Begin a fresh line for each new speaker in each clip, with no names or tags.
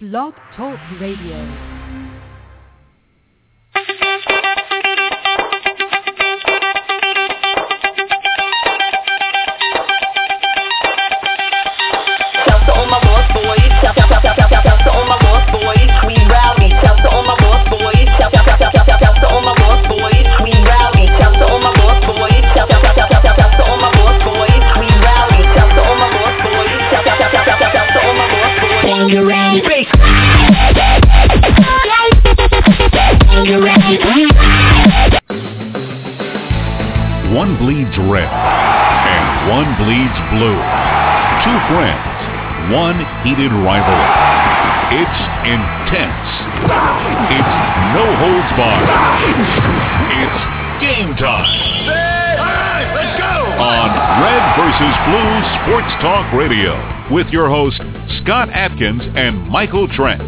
Blog Talk Radio.
One heated rivalry. It's intense. It's no holds barred. It's game time. On Red versus Blue Sports Talk Radio with your host Scott Atkins and Michael Trent.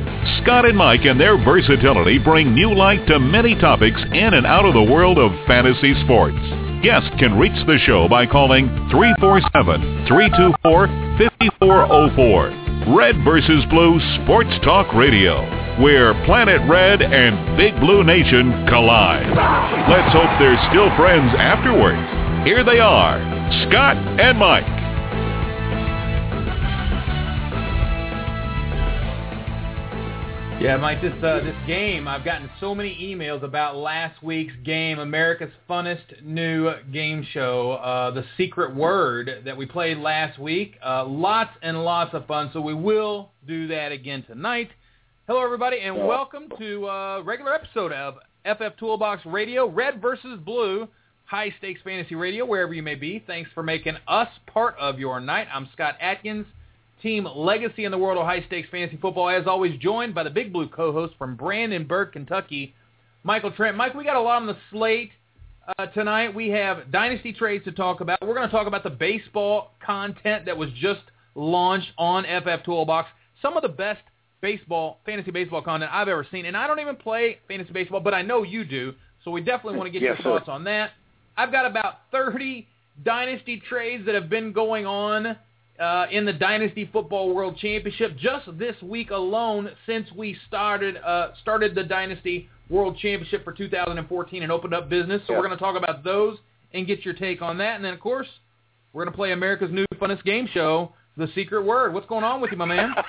Scott and Mike and their versatility bring new light to many topics in and out of the world of fantasy sports. Guests can reach the show by calling 347-324-5404. Red versus Blue Sports Talk Radio, where Planet Red and Big Blue Nation collide. Let's hope they're still friends afterwards. Here they are, Scott and Mike.
Yeah, Mike, this uh, this game, I've gotten so many emails about last week's game, America's funnest new game show, uh, The Secret Word, that we played last week. Uh, lots and lots of fun, so we will do that again tonight. Hello, everybody, and welcome to a regular episode of FF Toolbox Radio, Red versus Blue, High Stakes Fantasy Radio, wherever you may be. Thanks for making us part of your night. I'm Scott Atkins team legacy in the world of high stakes fantasy football. As always, joined by the Big Blue co-host from Brandenburg, Kentucky, Michael Trent. Mike, we got a lot on the slate uh, tonight. We have dynasty trades to talk about. We're going to talk about the baseball content that was just launched on FF Toolbox. Some of the best baseball, fantasy baseball content I've ever seen. And I don't even play fantasy baseball, but I know you do. So we definitely want to get
Yes,
your
sir.
thoughts on that. I've got about 30 dynasty trades that have been going on uh, in the Dynasty Football World Championship just this week alone since we started uh, started the Dynasty World Championship for 2014 and opened up business. So
Yeah.
we're going to talk about those and get your take on that. And then, of course, we're going to play America's new funnest game show, The Secret Word. What's going on with you, my man?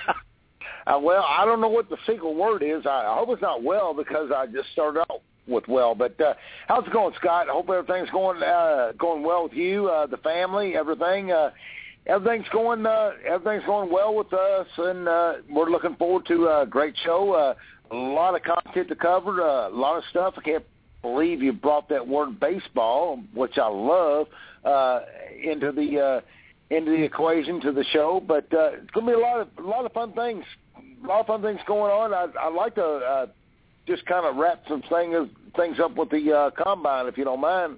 Uh, well, I don't know what the secret word is. I, I hope it's not well because I just started out with well. But uh, how's it going, Scott? I hope everything's going uh, going well with you, uh, the family, everything. Uh, everything's going uh, everything's going well with us, and uh, we're looking forward to a great show. Uh, a lot of content to cover, uh, a lot of stuff. I can't believe you brought that word baseball, which I love, uh, into the uh, into the equation to the show. But uh, it's to be a lot of a lot of fun things, a lot of fun things going on. I, I'd like to uh, just kind of wrap some things things up with the uh, combine, if you don't mind.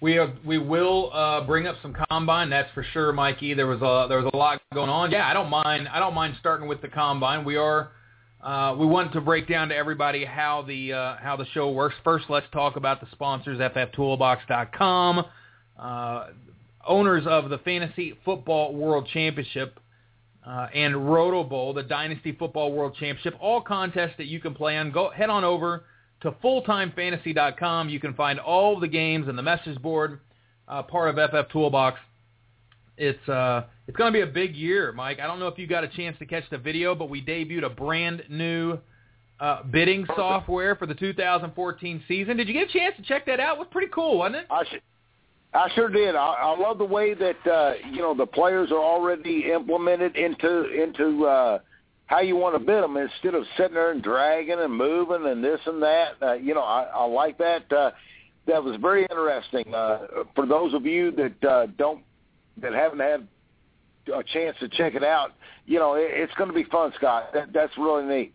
We we will uh, bring up some combine, that's for sure, Mikey. There was a there was a lot going on. Yeah, I don't mind. I don't mind starting with the combine. We are uh, we want to break down to everybody how the uh, how the show works. First, let's talk about the sponsors: FFToolbox.com, uh, owners of the Fantasy Football World Championship. Uh, and Roto Bowl, the Dynasty Football World Championship, all contests that you can play on. Go head on over to fulltimefantasy.com. You can find all the games and the message board, uh, part of FF Toolbox. It's uh, it's going to be a big year, Mike. I don't know if you got a chance to catch the video, but we debuted a brand new uh, bidding software for the 2014 season. Did you get a chance to check that out? It was pretty cool, wasn't it?
I sh- I sure did. I, I love the way that uh, you know the players are already implemented into into uh, how you want to bid them instead of sitting there and dragging and moving and this and that. Uh, you know, I, I like that. Uh, that was very interesting. Uh, for those of you that uh, don't that haven't had a chance to check it out, you know, it, it's going to be fun, Scott. That, that's really neat.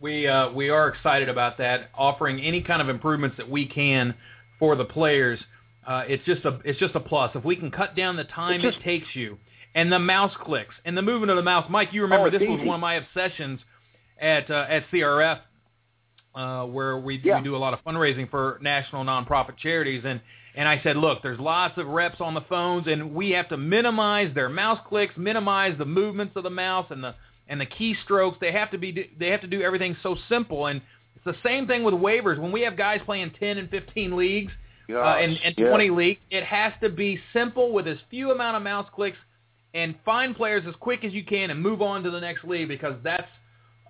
we uh, we are excited about that, offering any kind of improvements that we can for the players. Uh, it's just a it's just a plus. If we can cut down the time
just-
it takes you and the mouse clicks and the movement of the mouse, Mike, you remember
Oh,
this was one of my obsessions at uh, at CRF, uh, where we,
Yeah.
we do a lot of fundraising for national nonprofit charities, and And I said, look, there's lots of reps on the phones, and we have to minimize their mouse clicks, minimize the movements of the mouse and the and the keystrokes. They have to be they have to do everything so simple. And it's the same thing with waivers. When we have guys playing 10 and 15 leagues uh, and, and
yeah.
20 leagues, it has to be simple with as few amount of mouse clicks and find players as quick as you can and move on to the next league because that's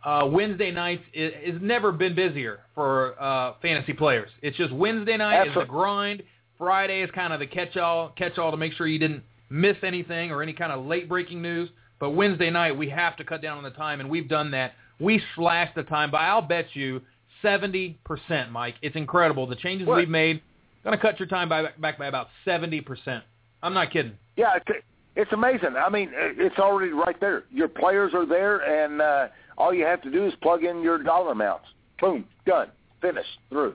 uh, Wednesday nights is, is never been busier for uh, fantasy players. It's just Wednesday night is the grind. Friday is kind of the catch-all, catch-all to make sure you didn't miss anything or any kind of late breaking news. But Wednesday night we have to cut down on the time, and we've done that. We slashed the time by I'll bet you 70%, Mike. It's incredible. The changes
What?
we've made going to cut your time by, back by about 70%. I'm not kidding.
Yeah, it's, amazing. I mean, it's already right there. Your players are there, and uh, all you have to do is plug in your dollar amounts. Boom, done, finished, through.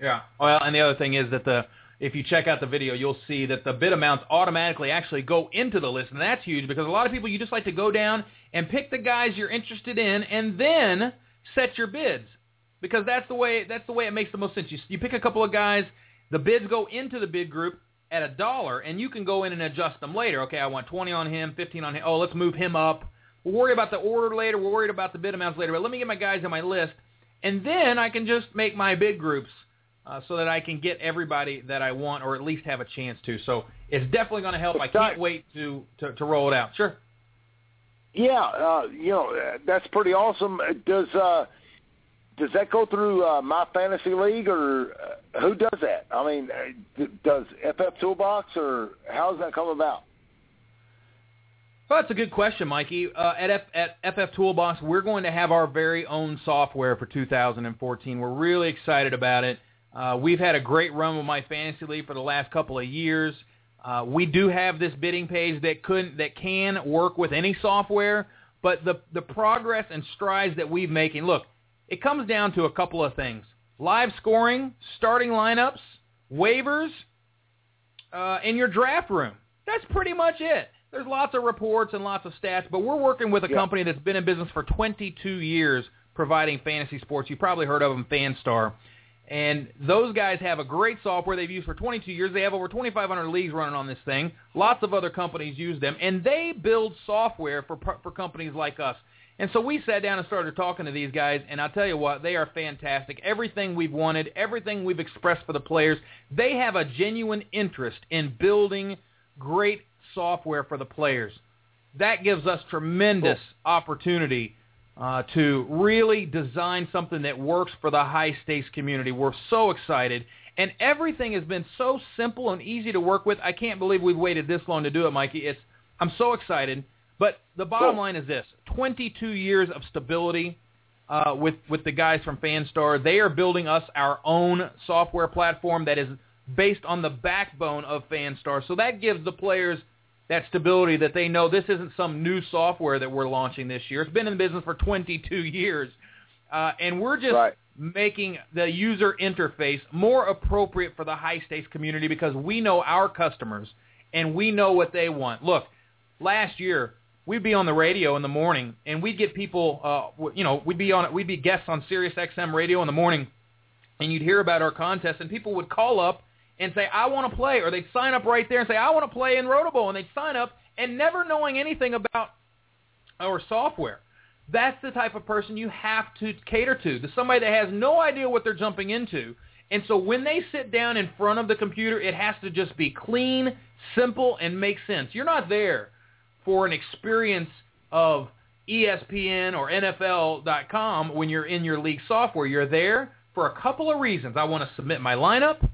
Yeah. Well, and the other thing is that the if you check out the video, you'll see that the bid amounts automatically actually go into the list, and that's huge because a lot of people you just like to go down and pick the guys you're interested in, and then set your bids because that's the way that's the way it makes the most sense. You you pick a couple of guys, the bids go into the bid group at a dollar, and you can go in and adjust them later. Okay, I want 20 on him, 15 on him. Oh, let's move him up. We'll worry about the order later. We're worried about the bid amounts later. But let me get my guys on my list, and then I can just make my bid groups uh, so that I can get everybody that I want, or at least have a chance to. So it's definitely going to help. I can't wait to, to to roll it out. Sure.
Yeah, uh, you know that's pretty awesome. Does uh, does that go through uh, my fantasy league, or uh, who does that? I mean, uh, does FF Toolbox, or how does that come about?
Well, that's a good question, Mikey. Uh, at, F, at FF Toolbox, we're going to have our very own software for 2014. We're really excited about it. Uh, we've had a great run with my fantasy league for the last couple of years. Uh, we do have this bidding page that could that can work with any software, but the the progress and strides that we've making. Look, it comes down to a couple of things: live scoring, starting lineups, waivers, uh, and your draft room. That's pretty much it. There's lots of reports and lots of stats, but we're working with a
Yeah.
company that's been in business for 22 years providing fantasy sports. You've probably heard of them, Fanstar. And those guys have a great software they've used for 22 years. They have over 2,500 leagues running on this thing. Lots of other companies use them, and they build software for for companies like us. And so we sat down and started talking to these guys, and I'll tell you what, they are fantastic. Everything we've wanted, everything we've expressed for the players, they have a genuine interest in building great software for the players. That gives us tremendous opportunity uh, to really design something that works for the high stakes community. We're so excited. And everything has been so simple and easy to work with. I can't believe we've waited this long to do it, Mikey. It's I'm so excited. But the bottom line is this: 22 years of stability uh, with with the guys from Fanstar. They are building us our own software platform that is based on the backbone of Fanstar. So that gives the players that stability that they know this isn't some new software that we're launching this year. It's been in business for 22 years, uh, and we're just
Right.
making the user interface more appropriate for the high stakes community because we know our customers and we know what they want. Look, last year we'd be on the radio in the morning and we'd get people, uh, you know, we'd be on, we'd be guests on Sirius XM radio in the morning, and you'd hear about our contest, and people would call up and say, I want to play, or they'd sign up right there and say, I want to play in Roto Bowl, and they'd sign up and never knowing anything about our software. That's the type of person you have to cater to. To somebody that has no idea what they're jumping into. And so when they sit down in front of the computer, it has to just be clean, simple, and make sense. You're not there for an experience of ESPN or NFL.com when you're in your league software. You're there for a couple of reasons. I want to submit my lineup.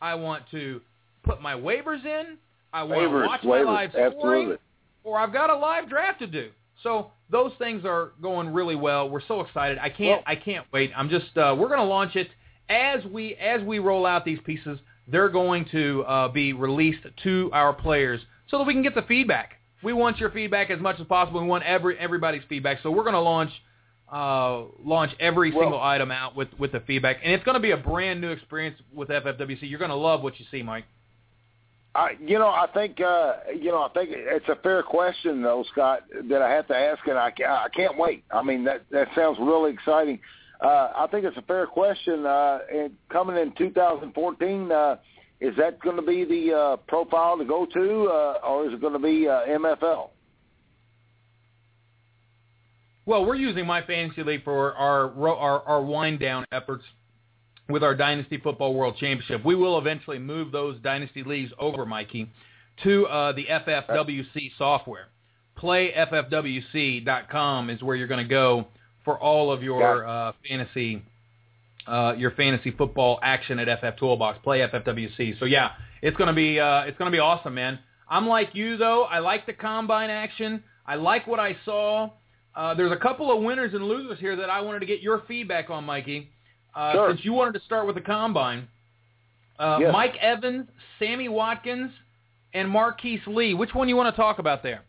I want to put my waivers in. I want
Waivers,
to watch
waivers,
my live scoring
absolutely.
or I've got a live draft to do. So those things are going really well. We're so excited. I can't
Well-
I can't wait. I'm just uh, we're going to launch it as we as we roll out these pieces. They're going to uh, be released to our players so that we can get the feedback. We want your feedback as much as possible. We want every everybody's feedback. So we're going to launch uh, launch every
Well-
single item out with with the feedback, and it's going to be a brand new experience with FFWC. You're going to love what you see, Mike.
I, you know, I think, uh, you know, I think it's a fair question, though, Scott, that I have to ask, and I, I can't wait. I mean, that that sounds really exciting. Uh, I think it's a fair question. Uh, and coming in 2014, uh, is that going to be the uh, profile to go to, uh, or is it going to be uh, MFL?
Well, we're using my fantasy league for our our our wind down efforts with our Dynasty Football World Championship. We will eventually move those Dynasty leagues over, Mikey, to uh, the FFWC software. PlayFFWC.com is where you're going to go for all of your uh, fantasy uh, your fantasy football action at FF Toolbox. Play FFWC. So yeah, it's going to be uh, it's going to be awesome, man. I'm like you though. I like the combine action. I like what I saw. Uh, there's a couple of winners and losers here that I wanted to get your feedback on, Mikey. Uh,
Sure.
Since you wanted to start with the combine, uh,
Yes.
Mike Evans, Sammy Watkins, and Marquise Lee. Which one you want to talk about there?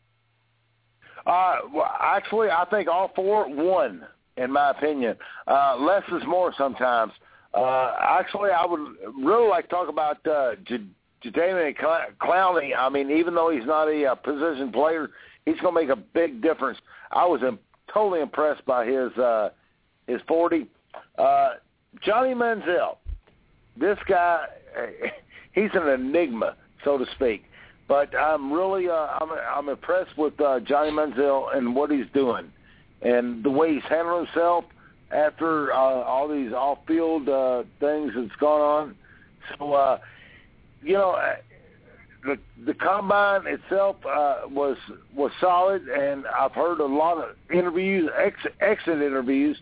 Uh, well, actually, I think all four won, in my opinion. Uh, less is more sometimes. Uh, actually, I would really like to talk about uh, J- Jadeveon Clowney. I mean, even though he's not a uh, position player, he's going to make a big difference. I was um, totally impressed by his uh, his 40. Uh, Johnny Manziel, this guy, he's an enigma, so to speak. But I'm really uh, I'm I'm impressed with uh, Johnny Manziel and what he's doing, and the way he's handling himself after uh, all these off-field uh, things that's gone on. So, uh, you know, uh, the the combine itself uh, was was solid, and I've heard a lot of interviews, ex, exit interviews,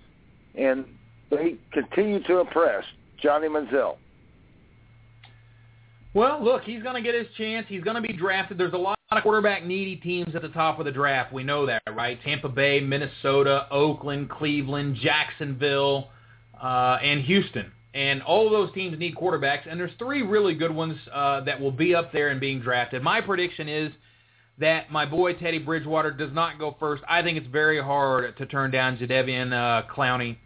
and they continue to impress Johnny Manziel.
Well, look, he's going to get his chance. He's going to be drafted. There's a lot of quarterback needy teams at the top of the draft. We know that, right? Tampa Bay, Minnesota, Oakland, Cleveland, Jacksonville, uh, and Houston. And all those teams need quarterbacks, and there's three really good ones uh, that will be up there and being drafted. My prediction is that my boy Teddy Bridgewater does not go first. I think it's very hard to turn down Jadeveon uh, Clowney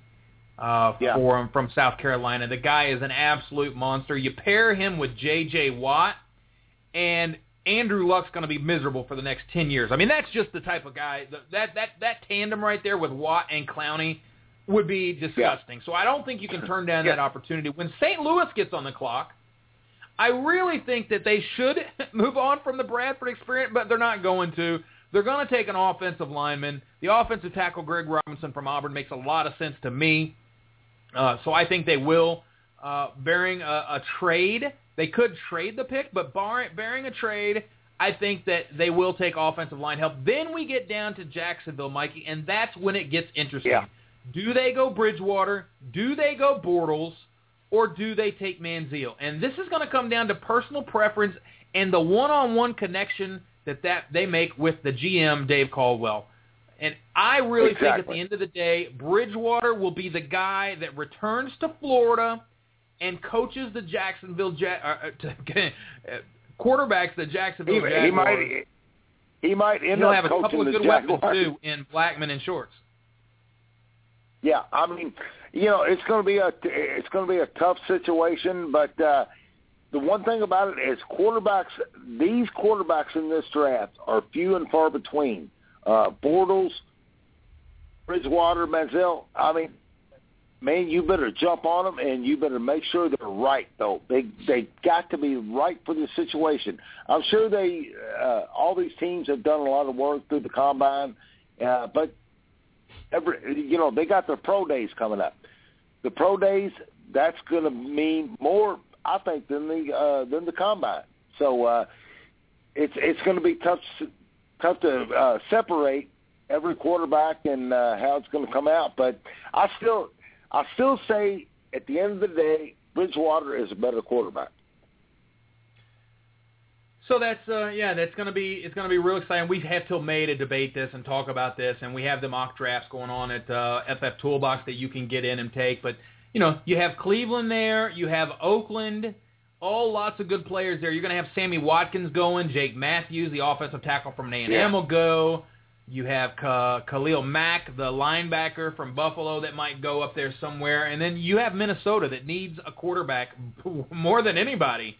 uh,
Yeah.
for him from South Carolina. The guy is an absolute monster. You pair him with J.J. Watt, and Andrew Luck's going to be miserable for the next ten years. I mean, that's just the type of guy that that that tandem right there with Watt and Clowney would be disgusting. So I don't think you can turn down that opportunity. When St. Louis gets on the clock, I really think that they should move on from the Bradford experience, but they're not going to. They're going to take an offensive lineman. The offensive tackle Greg Robinson from Auburn makes a lot of sense to me. Uh, so I think they will, uh, bearing a, a trade. They could trade the pick, but bar, bearing a trade, I think that they will take offensive line help. Then we get down to Jacksonville, Mikey, and that's when it gets interesting.
Yeah.
Do they go Bridgewater? Do they go Bortles? Or do they take Manziel? And this is going to come down to personal preference and the one-on-one connection that, that they make with the GM, Dave Caldwell. And I really think at the end of the day, Bridgewater will be the guy that returns to Florida and coaches the Jacksonville ja- uh, uh, to, uh, quarterbacks the Jacksonville
He,
Jaguars.
he might he might end
He'll
up
have a couple of good
Jaguars.
weapons too in Blackmon and Shorts.
Yeah, I mean, you know, it's going to be a it's going to be a tough situation, but uh, the one thing about it is quarterbacks. These quarterbacks in this draft are few and far between. Uh, Bortles, Bridgewater, Manziel. I mean, man, you better jump on them, and you better make sure they're right. Though they they got to be right for the situation. I'm sure they uh, all these teams have done a lot of work through the combine, uh, but every you know they got their pro days coming up. The pro days that's going to mean more, I think, than the uh, than the combine. So uh, it's it's going to be tough tough to uh, separate every quarterback and uh, how it's going to come out. But I still I still say at the end of the day, Bridgewater is a better quarterback.
So that's uh, yeah, that's gonna be it's gonna be real exciting. We have till May to debate this and talk about this, and we have the mock drafts going on at uh, FF Toolbox that you can get in and take. But you know, you have Cleveland there, you have Oakland, all lots of good players there. You're gonna have Sammy Watkins going, Jake Matthews, the offensive tackle from A&M
Yeah.
will go. You have Ka- Khalil Mack, the linebacker from Buffalo, that might go up there somewhere, and then you have Minnesota that needs a quarterback more than anybody.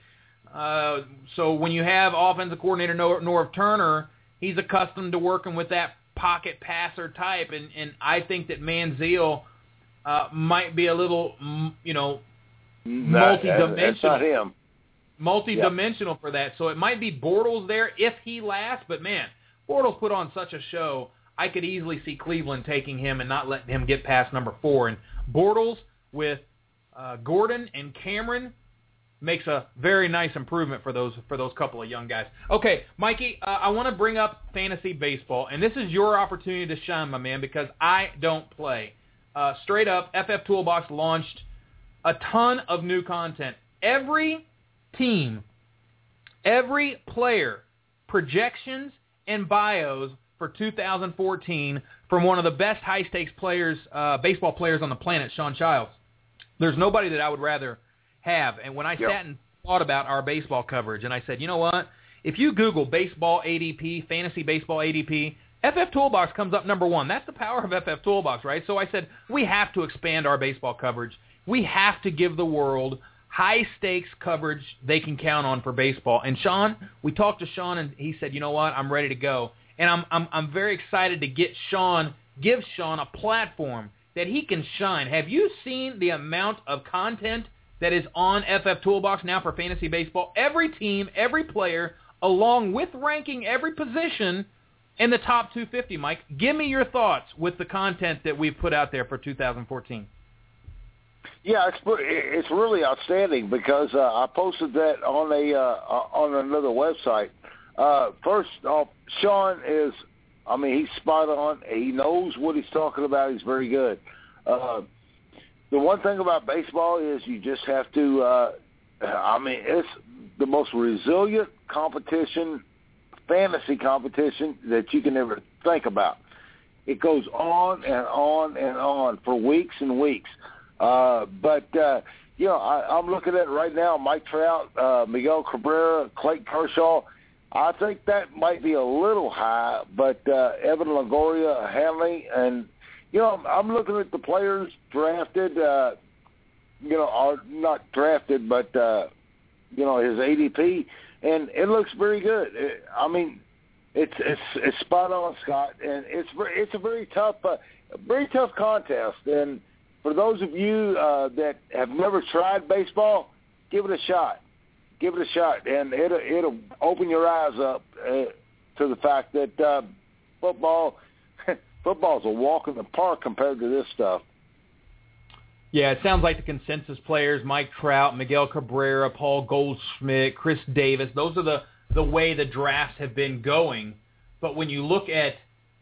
Uh, so when you have offensive coordinator Nor- Norv Turner, he's accustomed to working with that pocket passer type, and, and I think that Manziel uh, might be a little, you know,
not
multi-dimensional,
him.
multi-dimensional for that. So it might be Bortles there if he lasts, but man, Bortles put on such a show. I could easily see Cleveland taking him and not letting him get past number four. And Bortles with uh, Gordon and Cameron makes a very nice improvement for those for those couple of young guys. Okay, Mikey, uh, I want to bring up fantasy baseball, and this is your opportunity to shine, my man, because I don't play. Uh, straight up, FF Toolbox launched a ton of new content. Every team, every player, projections and bios for 2014 from one of the best high stakes players, uh, baseball players on the planet, Sean Childs. There's nobody that I would rather have. And when I
Yep.
sat and thought about our baseball coverage, and I said, you know what? If you Google baseball ADP, fantasy baseball ADP, FF Toolbox comes up number one. That's the power of FF Toolbox, right? So I said, we have to expand our baseball coverage. We have to give the world high stakes coverage they can count on for baseball. And Sean, we talked to Sean, and he said, you know what? I'm ready to go. And I'm I'm I'm very excited to get Sean, give Sean a platform that he can shine. Have you seen the amount of content that is on FF Toolbox now for fantasy baseball? Every team, every player, along with ranking every position in the top 250. Mike, give me your thoughts with the content that we've put out there for 2014.
Yeah, it's it's really outstanding because uh, I posted that on a uh, on another website. Uh, first off, Sean is, I mean, he's spot on. He knows what he's talking about. He's very good. Uh, the one thing about baseball is you just have to. Uh, I mean, it's the most resilient competition, fantasy competition that you can ever think about. It goes on and on and on for weeks and weeks. Uh, but uh, you know, I, I'm looking at right now. Mike Trout, uh, Miguel Cabrera, Clayton Kershaw. I think that might be a little high, but uh, Evan Longoria, Hanley, and you know, I'm looking at the players drafted. Uh, you know, are not drafted, but uh, you know his ADP, and it looks very good. It, I mean, it's it's it's spot on, Scott, and it's it's a very tough, uh, very tough contest. And for those of you uh, that have never tried baseball, give it a shot. Give it a shot, and it'll it'll open your eyes up uh, to the fact that uh, football football's a walk in the park compared to this stuff.
Yeah, it sounds like the consensus players, Mike Trout, Miguel Cabrera, Paul Goldschmidt, Chris Davis, those are the, the way the drafts have been going. But when you look at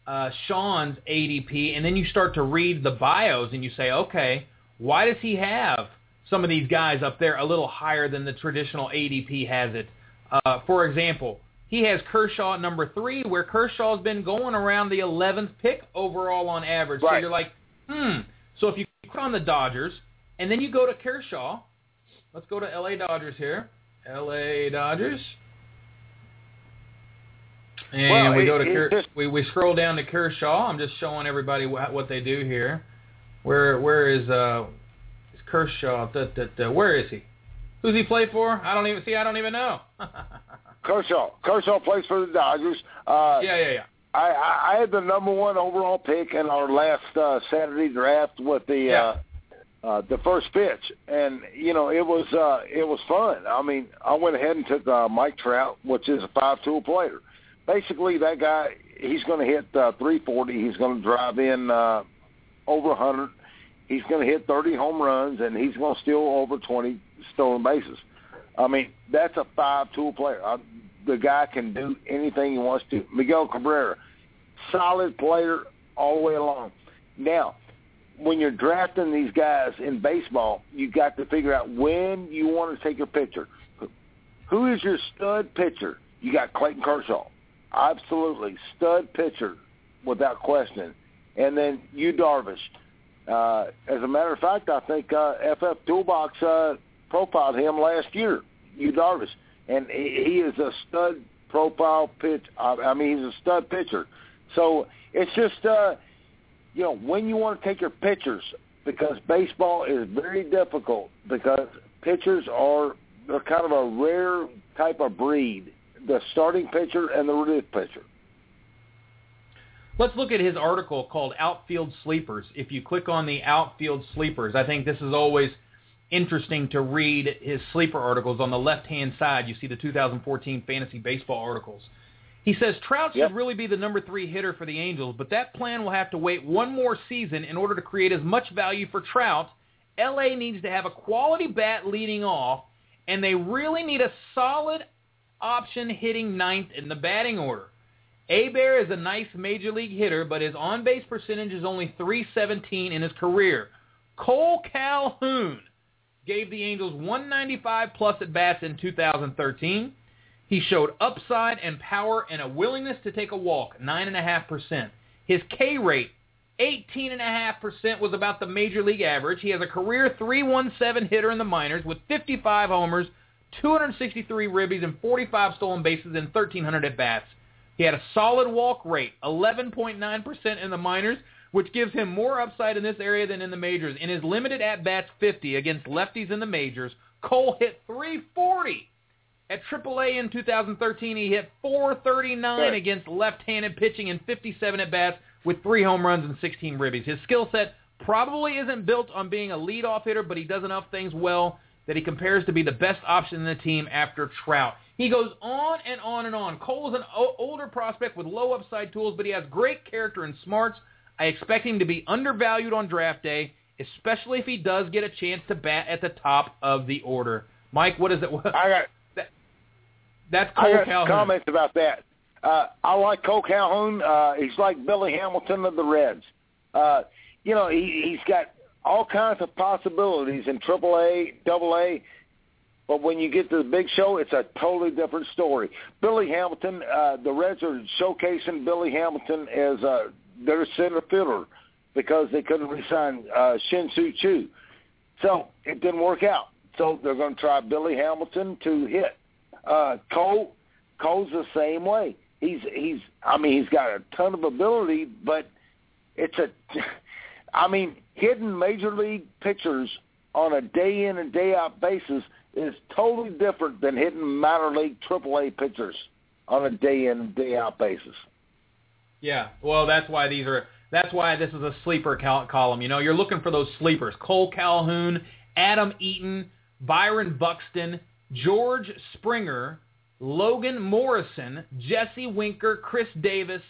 uh, Sean's ADP and then you start to read the bios and you say, okay, why does he have some of these guys up there a little higher than the traditional ADP has it? Uh, for example, he has Kershaw at number three, where Kershaw's been going around the 11th pick overall on average. So you're like, hmm. So if you click on the Dodgers and then you go to Kershaw, let's go to LA Dodgers here. LA Dodgers. And
Well,
we
it-
go to Ker-
just-
we we scroll down to Kershaw. I'm just showing everybody what, what they do here. Where where is uh is Kershaw? Da, da, da. Where is he? Who's he play for? I don't even see. I don't even know.
Kershaw. Kershaw plays for the Dodgers. Uh,
yeah, yeah, yeah.
I, I, I had the number one overall pick in our last uh, Saturday draft with the
Yeah.
uh, uh, the first pitch, and you know it was uh, it was fun. I mean, I went ahead and took uh, Mike Trout, which is a five-tool player. Basically, that guy he's going to hit uh, 340. He's going to drive in uh, over 100. He's going to hit 30 home runs, and he's going to steal over 20 stolen bases. I mean, that's a five-tool player. I, the guy can do anything he wants to. Miguel Cabrera, solid player all the way along. Now, when you're drafting these guys in baseball, you got to figure out when you want to take your pitcher. Who is your stud pitcher? You got Clayton Kershaw, absolutely stud pitcher without question, and then Yu Darvish. Uh, as a matter of fact, I think uh, FF Toolbox uh, profiled him last year. Yu Darvish, and he, is a stud profile pitch. I mean, he's a stud pitcher. So it's just uh, you know when you want to take your pitchers because baseball is very difficult because pitchers are they're kind of a rare type of breed. The starting pitcher and the relief pitcher.
Let's look at his article called Outfield Sleepers. If you click on the Outfield Sleepers, I think this is always interesting to read his sleeper articles. On the left-hand side, you see the 2014 fantasy baseball articles. He says Trout should
Yep.
really be the number three hitter for the Angels, but that plan will have to wait one more season in order to create as much value for Trout. LA needs to have a quality bat leading off, and they really need a solid option hitting ninth in the batting order. Aybar is a nice major league hitter, but his on-base percentage is only 317 in his career. Cole Calhoun gave the Angels 195 plus at bats in 2013. He showed upside and power and a willingness to take a walk, 9.5%. His K rate, 18.5%, was about the major league average. He has a career 317 hitter in the minors with 55 homers, 263 ribbies, and 45 stolen bases in 1,300 at-bats. He had a solid walk rate, 11.9% in the minors, which gives him more upside in this area than in the majors. In his limited at-bats 50 against lefties in the majors, Cole hit 340. At AAA in 2013, he hit 439
Right.
against left-handed pitching in 57 at-bats with three home runs and 16 ribbies. His skill set probably isn't built on being a leadoff hitter, but he does enough things well that he compares to be the best option in the team after Trout. He goes on and on and on. Cole is an o- older prospect with low upside tools, but he has great character and smarts. I expect him to be undervalued on draft day, especially if he does get a chance to bat at the top of the order. Mike, what is it?
I got
That's
I
Cole
got
Calhoun.
comments about that. Uh, I like Cole Calhoun. Uh, he's like Billy Hamilton of the Reds. Uh, you know, he, he's got all kinds of possibilities in Triple A, Double A. But when you get to the big show, it's a totally different story. Billy Hamilton, uh, the Reds are showcasing Billy Hamilton as uh, their center fielder because they couldn't resign uh, Shin Soo Choo. So it didn't work out. So they're going to try Billy Hamilton to hit. Uh, Cole, Cole's the same way. He's he's. I mean, he's got a ton of ability, but it's a. I mean, hitting major league pitchers on a day in and day out basis is totally different than hitting minor league Triple A pitchers on a day in and day out basis.
Yeah, well, that's why these are. That's why this is a sleeper col- column. You know, you're looking for those sleepers: Cole Calhoun, Adam Eaton, Byron Buxton, George Springer, Logan Morrison, Jesse Winker, Chris Davis.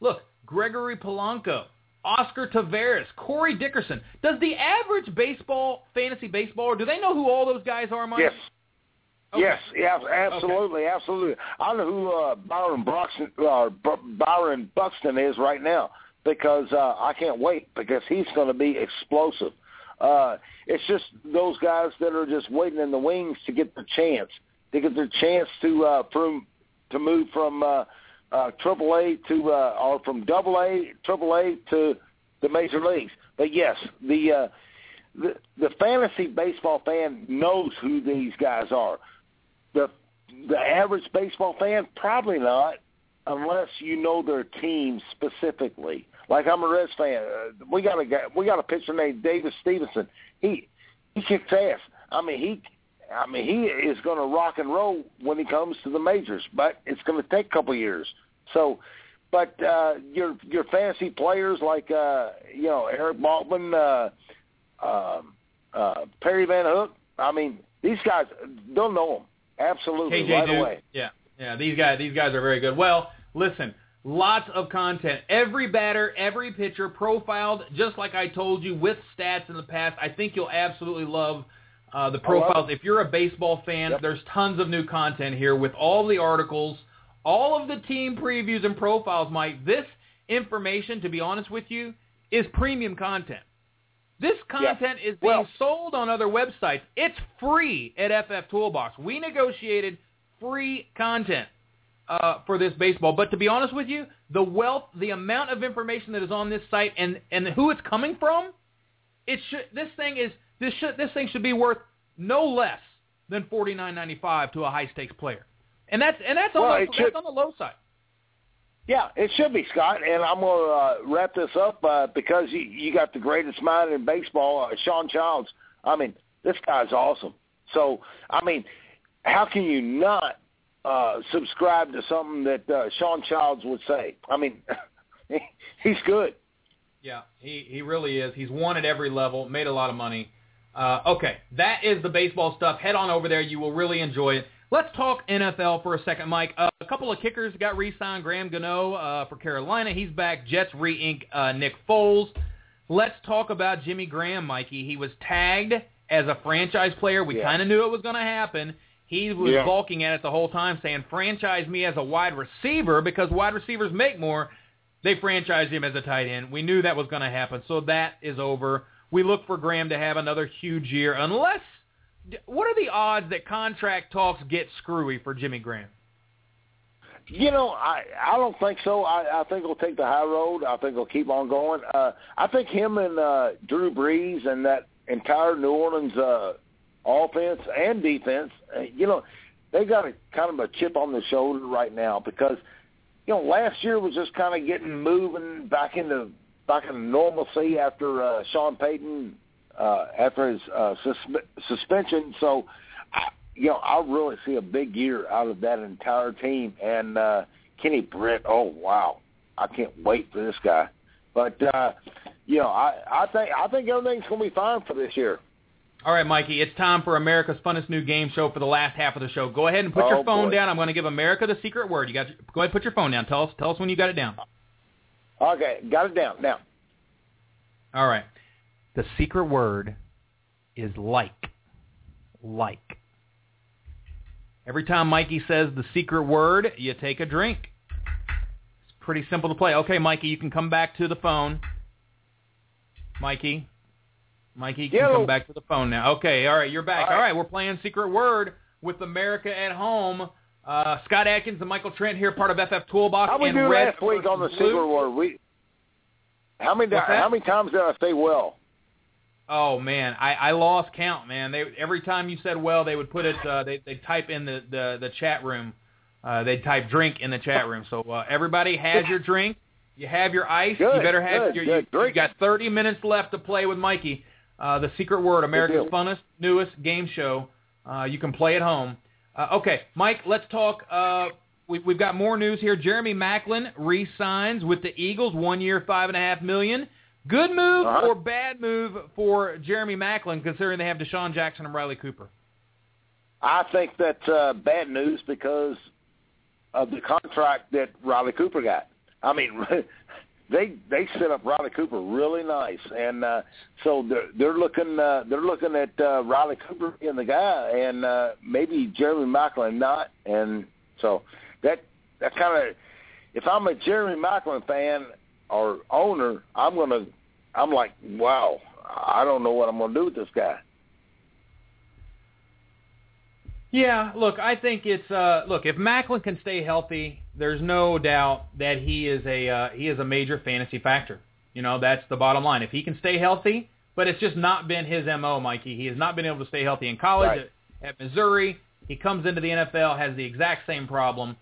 Look, Gregory Polanco, Oscar Taveras, Corey Dickerson. Does the average baseball fantasy baseballer do they know who all those guys are, Mike?
Yes.
Okay.
Yes, yeah, absolutely, absolutely. I know who uh, Byron Buxton, uh, Byron Buxton is right now because uh, I can't wait because he's going to be explosive. Uh, it's just those guys that are just waiting in the wings to get the chance, to get their chance to uh, from to move from uh, uh, Triple A to uh, or from Double A, Triple A to the major leagues. But yes, the uh, the the fantasy baseball fan knows who these guys are. The the average baseball fan probably not, unless you know their team specifically. Like I'm a Reds fan. Uh, we got a guy, we got a pitcher named David Stevenson. He he kicks ass. I mean he I mean he is going to rock and roll when he comes to the majors, but it's going to take a couple of years. So, but uh, your your fantasy players like uh, you know Eric Maltman, uh, um, uh, Perry Van Hook. I mean these guys they'll know them absolutely
KJ
right
Duke.
away.
Yeah, yeah. These guys, these guys are very good. Well, listen, lots of content. Every batter, every pitcher profiled, just like I told you with stats in the past. I think you'll absolutely love uh, the profiles. If you're a baseball fan,
Yep.
there's tons of new content here with all the articles, all of the team previews and profiles. Mike, this information, to be honest with you, is premium content. This content is being
Well-
sold on other websites. It's free at FF Toolbox. We negotiated free content uh, for this baseball. But to be honest with you, the wealth, the amount of information that is on this site, and and who it's coming from, it should. This thing is this should this thing should be worth no less than forty nine ninety five to a high stakes player, and that's and that's on
Well,
the,
it should-
that's on the low side.
Yeah, it should be Scott, and I'm going to uh, wrap this up uh, because you, you got the greatest mind in baseball, uh, Sean Childs. I mean, this guy's awesome. So, I mean, how can you not uh, subscribe to something that uh, Sean Childs would say? I mean, he's good.
Yeah, he, he really is. He's won at every level, made a lot of money. Uh, okay, that is the baseball stuff. Head on over there. You will really enjoy it. Let's talk NFL for a second, Mike. Uh, a couple of kickers got re-signed. Graham Gano uh, for Carolina. He's back. Jets re-ink uh, Nick Foles. Let's talk about Jimmy Graham, Mikey. He was tagged as a franchise player. We
Yeah.
kind of knew it was going to happen. He was
Yeah.
balking at it the whole time, saying, franchise me as a wide receiver because wide receivers make more. They franchised him as a tight end. We knew that was going to happen, so that is over. We look for Graham to have another huge year, unless what are the odds that contract talks get screwy for Jimmy Graham?
You know, I I don't think so. I I think he'll take the high road. I think he'll keep on going. Uh, I think him and uh, Drew Brees and that entire New Orleans uh, offense and defense, uh, you know, they got a kind of a chip on the shoulder right now because you know last year was just kind of getting moving back into back into normalcy after uh, Sean Payton uh, after his uh, susp- suspension. So. I, you know, I really see a big year out of that entire team. And uh, Kenny Britt, oh wow, I can't wait for this guy. But uh, you know, I I think I think everything's to be fine for this year.
All right, Mikey, it's time for America's funnest new game show for the last half of the show. Go ahead and put
Oh,
your phone
boy.
down. I'm going to give America the secret word. You got go ahead, and put your phone down. Tell us tell us when you got it down.
Okay, got it down now.
All right. The secret word is like. Like. Every time Mikey says the secret word, you take a drink. It's pretty simple to play. Okay, Mikey, you can come back to the phone. Mikey. Mikey, you can come back to the phone now. Okay, all right, you're back.
All
All
right.
right, we're playing Secret Word with America at Home. Uh, Scott Atkins and Michael Trent here, part of FF Toolbox.
How we
and
do
Red
last week on the
Blue.
secret word? We how many how many times did I say well?
Oh man, I, I lost count, man. They every time you said well, they would put it. Uh, they they type in the the, the chat room. Uh, they type drink in the chat room. So uh, everybody has your drink. You have your ice. you better have
good,
your.
good.
You, you got 30 minutes left to play with Mikey. Uh, the secret word, America's funnest, newest game show. Uh, you can play at home. Uh, okay, Mike, let's talk. Uh, we, we've got more news here. Jeremy Maclin re-signs with the Eagles, one year, five and a half million. Good move
Uh-huh.
or bad move for Jeremy Maclin, considering they have DeSean Jackson and Riley Cooper?
I think that's uh, bad news because of the contract that Riley Cooper got. I mean, they they set up Riley Cooper really nice, and uh, so they're they're looking uh, they're looking at uh, Riley Cooper being the guy, and uh, maybe Jeremy Maclin not, and so that that kind of if I'm a Jeremy Maclin fan or owner, I'm gonna I'm like, wow, I don't know what I'm gonna do with this guy.
Yeah, look, I think it's uh look, if Maclin can stay healthy, there's no doubt that he is a uh, he is a major fantasy factor. You know, that's the bottom line. If he can stay healthy, but it's just not been his MO, Mikey. He has not been able to stay healthy in college
Right.
at, at Missouri. He comes into the NFL has the exact same problem.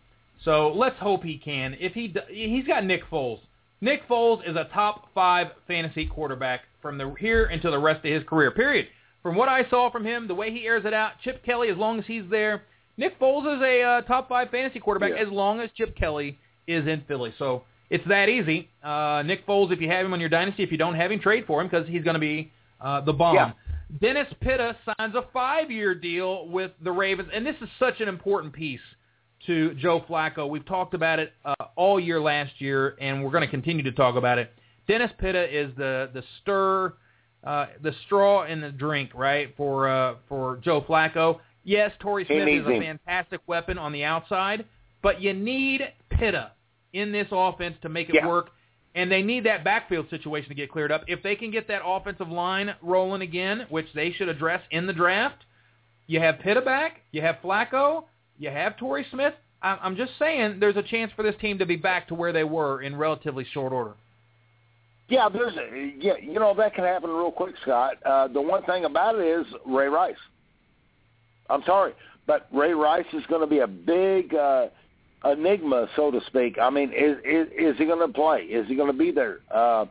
So, let's hope he can. If he he's got Nick Foles. Nick Foles is a top 5 fantasy quarterback from the here until the rest of his career. Period. From what I saw from him, the way he airs it out, Chip Kelly, as long as he's there, Nick Foles is a uh, top five fantasy quarterback
Yeah.
as long as Chip Kelly is in Philly. So it's that easy. Uh, Nick Foles, if you have him on your dynasty, if you don't have him, trade for him because he's going to be uh, the bomb.
Yeah.
Dennis Pitta signs a five-year deal with the Ravens, and this is such an important piece to Joe Flacco. We've talked about it uh, all year last year, and we're going to continue to talk about it. Dennis Pitta is the the stir, uh, the straw in the drink, right? For uh, for Joe Flacco. Yes, Torrey Smith
needs
is a fantastic weapon on the outside, but you need Pitta in this offense to make it
Yeah.
work. And they need that backfield situation to get cleared up. If they can get that offensive line rolling again, which they should address in the draft, you have Pitta back, you have Flacco, you have Torrey Smith. I'm just saying there's a chance for this team to be back to where they were in relatively short order.
Yeah, there's a, yeah, you know that can happen real quick, Scott. Uh, the one thing about it is Ray Rice. I'm sorry, but Ray Rice is going to be a big uh, enigma, so to speak. I mean, is is, is he going to play? Is he going to be there? Uh,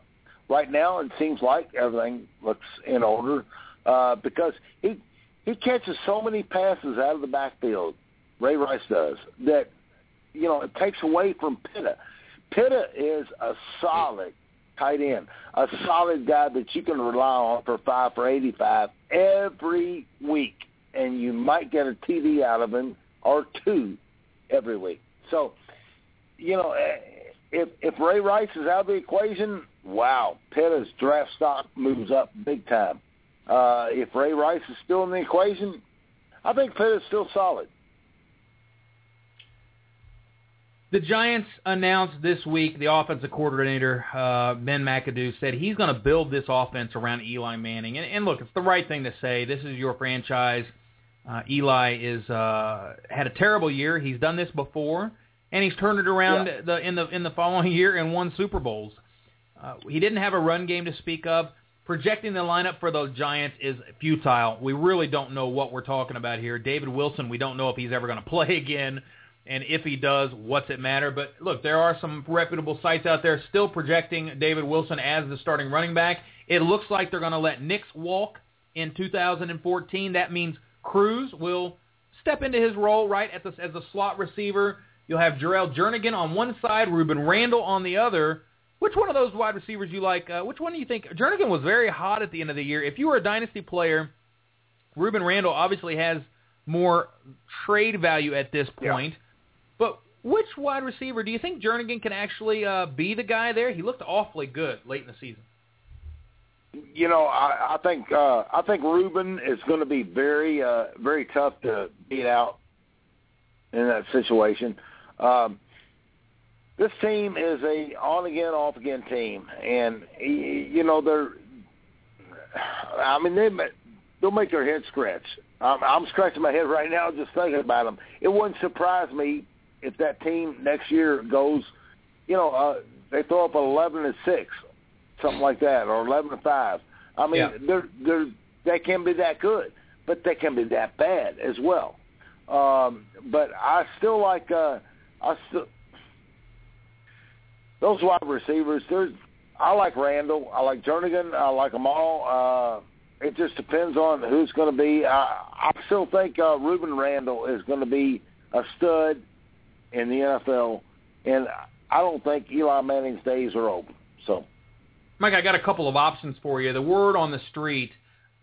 right now, it seems like everything looks in order uh, because he he catches so many passes out of the backfield. Ray Rice does that. You know, it takes away from Pitta. Pitta is a solid tight end, a solid guy that you can rely on for five for eighty-five every week, and you might get a TD out of him or two every week. So, you know, eh, if if Ray Rice is out of the equation, wow, Pitta's draft stock moves up big time. Uh, if Ray Rice is still in the equation, I think Pitt is still solid.
The Giants announced this week the offensive coordinator uh, Ben McAdoo said he's going to build this offense around Eli Manning. And, and look, it's the right thing to say. This is your franchise. Uh, Eli is uh, had a terrible year. He's done this before, and he's turned it around
Yeah.
the, in the in the following year and won Super Bowls. Uh, he didn't have a run game to speak of. Projecting the lineup for the Giants is futile. We really don't know what we're talking about here. David Wilson, we don't know if he's ever going to play again, and if he does, what's it matter? But look, there are some reputable sites out there still projecting David Wilson as the starting running back. It looks like they're going to let Nicks walk in 2014. That means Cruz will step into his role right at the, as a slot receiver. You'll have Jerrel Jernigan on one side, Rueben Randle on the other. Which one of those wide receivers you like? Uh, which one do you think? Jernigan was very hot at the end of the year. If you were a dynasty player, Rueben Randle obviously has more trade value at this
Yeah.
point. But which wide receiver do you think Jernigan can actually uh, be the guy there? He looked awfully good late in the season.
You know, I, I think uh, I think Rueben is going to be very uh, very tough to beat out in that situation. Um, this team is a on again off again team, and you know they're. I mean they they'll make their head scratch. I'm, I'm scratching my head right now just thinking about them. It wouldn't surprise me if that team next year goes, you know, uh, they throw up eleven and six, something like that, or eleven and five. I mean,
Yeah.
they're they're they can be that good, but they can be that bad as well. Um, but I still like uh, I still those wide receivers. There's I like Randle. I like Jernigan. I like them all. Uh, it just depends on who's going to be. I, I still think uh, Rueben Randle is going to be a stud in the NFL, and I don't think Eli Manning's days are over. So
Mike, I got a couple of options for you. The word on the street.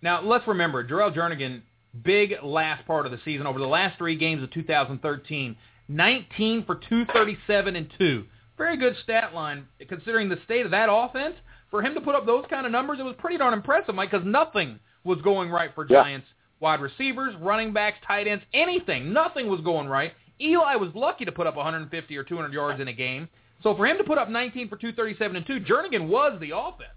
Now, let's remember, Jerrel Jernigan, big last part of the season. Over the last three games of 2013, 19 for 237 and 2. Very good stat line, considering the state of that offense. For him to put up those kind of numbers, it was pretty darn impressive, Mike, because nothing was going right for
Yeah.
Giants wide receivers, running backs, tight ends, anything. Nothing was going right. Eli was lucky to put up 150 or 200 yards in a game. So for him to put up 19 for 237 and 2, Jernigan was the offense.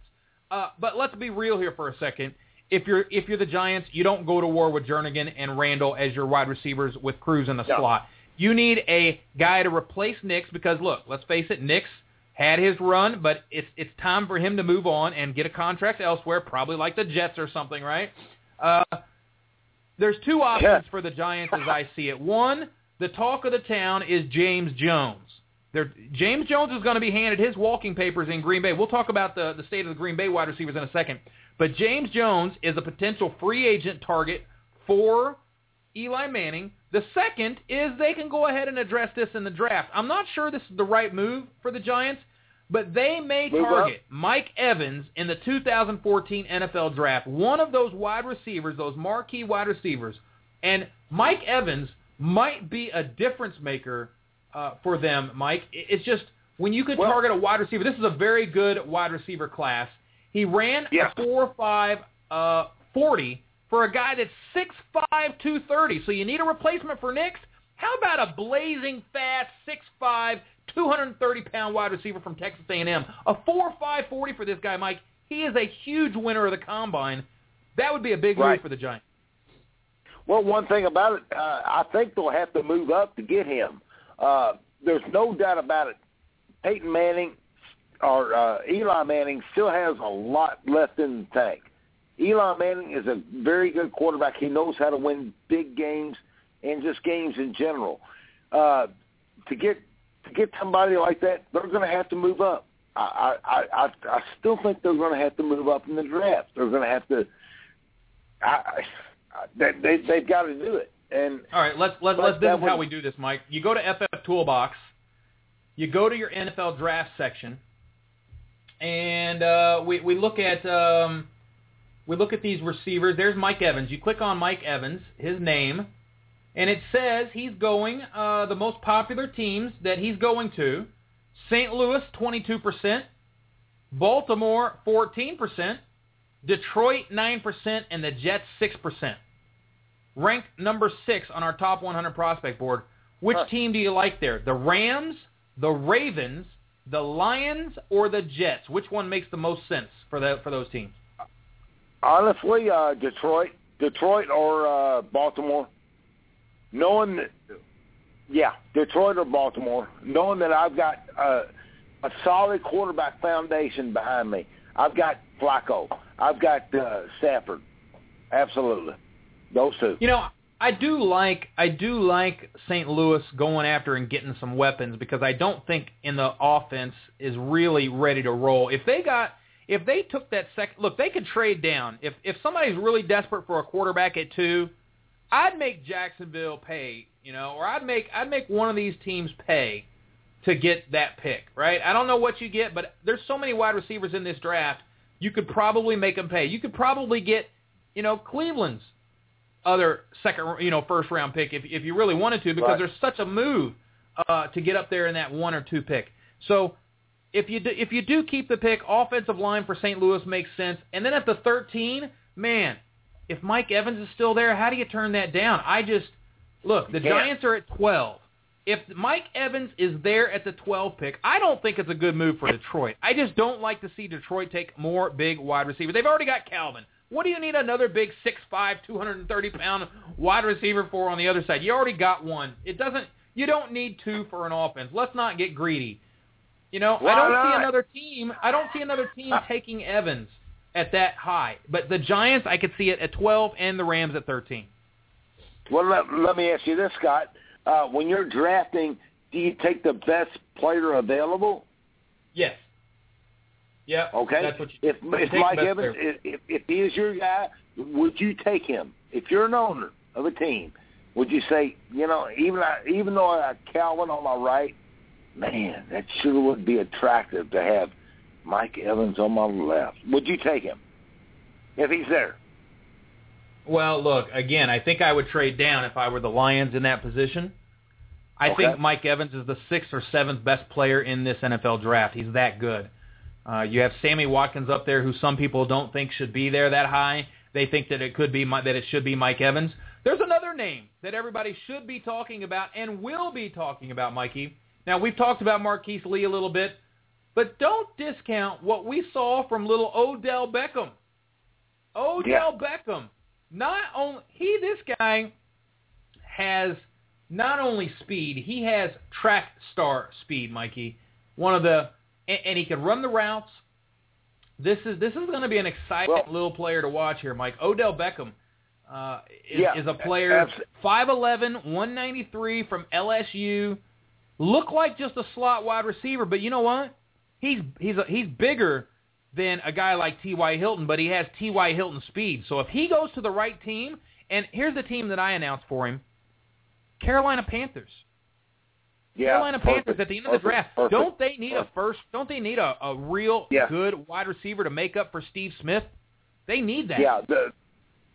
Uh, but let's be real here for a second. If you're if you're the Giants, you don't go to war with Jernigan and Randle as your wide receivers with Cruz in the
Yeah.
slot. You need a guy to replace Nicks because look, let's face it, Nicks had his run, but it's it's time for him to move on and get a contract elsewhere, probably like the Jets or something, right? Uh, there's two options
Yeah.
for the Giants as I see it. One, the talk of the town is James Jones. There, James Jones is going to be handed his walking papers in Green Bay. We'll talk about the, the state of the Green Bay wide receivers in a second. But James Jones is a potential free agent target for Eli Manning. The second is they can go ahead and address this in the draft. I'm not sure this is the right move for the Giants, but they may target Mike Evans in the 2014 NFL draft. One of those wide receivers, those marquee wide receivers. And Mike Evans might be a difference maker uh, for them, Mike. It's just when you could
Well-
target a wide receiver, this is a very good wide receiver class. He ran
Yeah.
a 4.5 uh, 40 for a guy that's 6'5", 230. So you need a replacement for Nicks. How about a blazing fast 6'5", 230-pound wide receiver from Texas A&M? A 4.5 40 for this guy, Mike. He is a huge winner of the combine. That would be a big move for the Giants.
Well, one thing about it, uh, I think they'll have to move up to get him. Uh, there's no doubt about it. Peyton Manning or uh, Eli Manning still has a lot left in the tank. Eli Manning is a very good quarterback. He knows how to win big games and just games in general. Uh, to get to get somebody like that, they're going to have to move up. I I I, I still think they're going to have to move up in the draft. They're going to have to. I, I they, they they've got to do it. And
All right, let's let's let's. This is how we do this, Mike. You go to FF Toolbox, you go to your NFL draft section, and uh, we we look at um, we look at these receivers. There's Mike Evans. You click on Mike Evans, his name, and it says he's going uh, the most popular teams that he's going to: St. Louis 22%, Baltimore 14%, Detroit 9%, and the Jets 6%. Ranked number six on our top 100 prospect board. Which
Huh.
team do you like there? The Rams, the Ravens, the Lions, or the Jets? Which one makes the most sense for the for those teams?
Honestly, uh, Detroit, Detroit or uh, Baltimore. Knowing that, yeah, Detroit or Baltimore. Knowing that I've got uh, a solid quarterback foundation behind me. I've got Flacco. I've got uh, Stafford. Absolutely, those two.
You know, I do like I do like St. Louis going after and getting some weapons because I don't think in the offense is really ready to roll. If they got if they took that second look, they could trade down. If if somebody's really desperate for a quarterback at two, I'd make Jacksonville pay, you know, or I'd make I'd make one of these teams pay to get that pick, right? I don't know what you get, but there's so many wide receivers in this draft. You could probably make them pay. You could probably get, you know, Cleveland's other second, you know, first round pick if if you really wanted to, because
Right.
there's such a move uh, to get up there in that one or two pick. So if you do, if you do keep the pick, offensive line for St. Louis makes sense. And then at the 13, man, if Mike Evans is still there, how do you turn that down? I just look. The. Giants are at 12. If Mike Evans is there at the 12 pick, I don't think it's a good move for Detroit. I just don't like to see Detroit take more big wide receivers. They've already got Calvin. What do you need another big 6'5", 230 pound wide receiver for on the other side? You already got one. It doesn't. You don't need two for an offense. Let's not get greedy. You know, I don't see another team. I don't see another team taking Evans at that high. But the Giants, I could see it at 12, and the Rams at 13.
Well, let, let me ask you this, Scott. Uh, when you're drafting, do you take the best player available?
Yes. Yeah.
Okay.
That's what you.
if
you
if Mike Evans, if, if he is your guy, would you take him? If you're an owner of a team, would you say, you know, even I, even though I got Calvin on my right, man, that sure would be attractive to have Mike Evans on my left. Would you take him if he's there?
Well, look, again, I think I would trade down if I were the Lions in that position. I
Okay.
think Mike Evans is the sixth or seventh best player in this NFL draft. He's that good. Uh, you have Sammy Watkins up there, who some people don't think should be there that high. They think that it could be that it should be Mike Evans. There's another name that everybody should be talking about and will be talking about, Mikey. Now we've talked about Marquise Lee a little bit, but don't discount what we saw from little Odell Beckham. Odell Beckham. Not only he, this guy has not only speed, he has track star speed, Mikey. One of the and, and he can run the routes. This is this is going to be an exciting
Well-
little player to watch here, Mike. Odell Beckham uh, is,
Yeah,
is a player
abs-
5'11", 193 from LSU. Look like just a slot wide receiver, but you know what? He's he's a, he's bigger than a guy like T.Y. Hilton, but he has T.Y. Hilton speed. So if he goes to the right team, and here's the team that I announced for him, Carolina Panthers.
Yeah,
Carolina
perfect,
Panthers at the end of the
perfect,
draft.
perfect,
Don't they need a first? Don't they need a, a real
Yeah.
good wide receiver to make up for Steve Smith? They need that.
Yeah, the,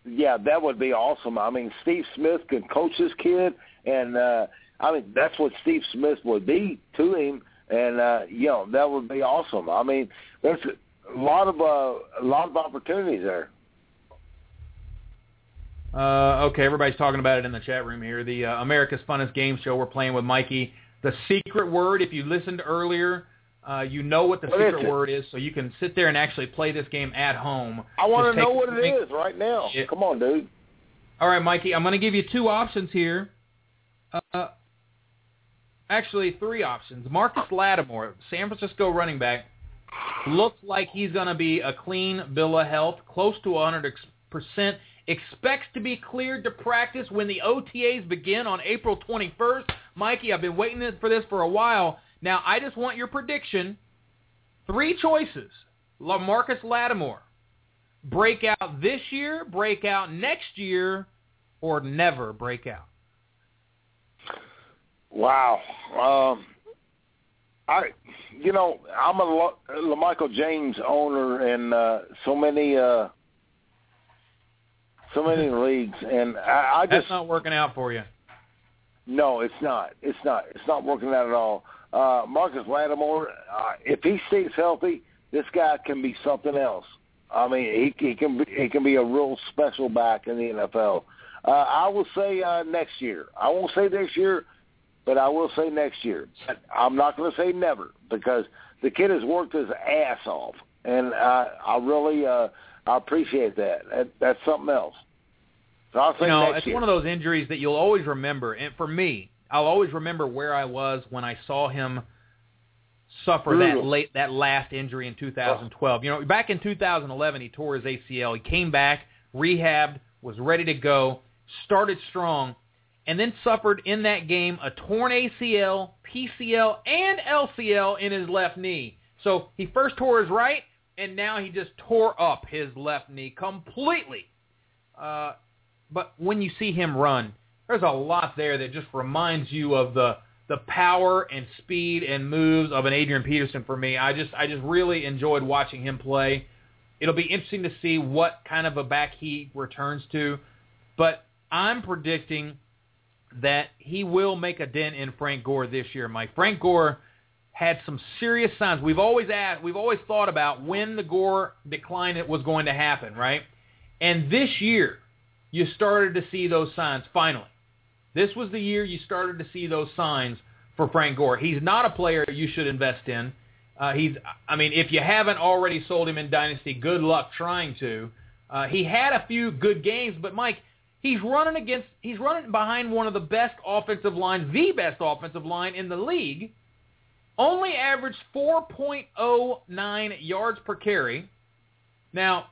yeah, that would be awesome. I mean, Steve Smith can coach this kid, and uh, I mean that's what Steve Smith would be to him, and uh, you know that would be awesome. I mean, there's a lot of uh, a lot of opportunities there.
Uh, okay, everybody's talking about it in the chat room here. The uh, America's Funnest Game Show. We're playing with Mikey. The secret word. If you listened earlier, uh, you know what the
What is
secret
it?
word is, so you can sit there and actually play this game at home.
I want to know what it is right now.
Yeah.
Come on, dude.
All right, Mikey. I'm going to give you two options here. Uh, actually, three options. Marcus Lattimore, San Francisco running back, looks like he's going to be a clean bill of health, close to 100%. Percent expects to be cleared to practice when the OTAs begin on April 21st. Mikey, I've been waiting for this for a while. Now, I just want your prediction. Three choices. Marcus Lattimore. Break out this year, break out next year, or never break out.
Wow. Um, I, you know, I'm a LaMichael James owner in uh, so many, uh, so many leagues, and I, I
That's
just
not working out for you.
No, it's not. It's not. It's not working out at all. Uh, Marcus Lattimore, uh, if he stays healthy, this guy can be something else. I mean, he, he can be, he can be a real special back in the NFL. Uh, I will say uh, next year. I won't say this year, but I will say next year. I'm not going to say never because the kid has worked his ass off, and I, I really uh, I appreciate that. that. That's something else. So I'll say
you know, it's
year.
one of those injuries that you'll always remember. And for me, I'll always remember where I was when I saw him suffer that late that last injury in 2012. You know, back in 2011, he tore his ACL. He came back, rehabbed, was ready to go, started strong, and then suffered in that game a torn ACL, PCL, and LCL in his left knee. So he first tore his right, and now he just tore up his left knee completely. Uh, but when you see him run, there's a lot there that just reminds you of the the power and speed and moves of an Adrian Peterson for me. I just I just really enjoyed watching him play. It'll be interesting to see what kind of a back he returns to, but I'm predicting that he will make a dent in Frank Gore this year, Mike. Frank Gore had some serious signs. We've always asked, we've always thought about when the Gore decline was going to happen, right? And this year, you started to see those signs finally. This was the year you started to see those signs for Frank Gore. He's not a player you should invest in. Uh, he's, I mean, if you haven't already sold him in Dynasty, good luck trying to. Uh, he had a few good games, but Mike, he's running against, he's running behind one of the best offensive lines, the best offensive line in the league. Only averaged 4.09 yards per carry. Now,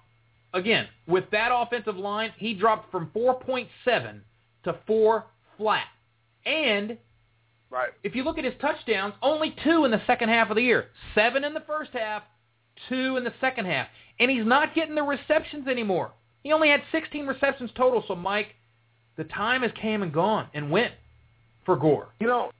again, with that offensive line, he dropped from 4.7 to 4 flat. And
right.
if you look at his touchdowns, only two in the second half of the year. Seven in the first half, two in the second half. And he's not getting the receptions anymore. He only had 16 receptions total. So, Mike, the time has came and gone and went for Gore.
You know,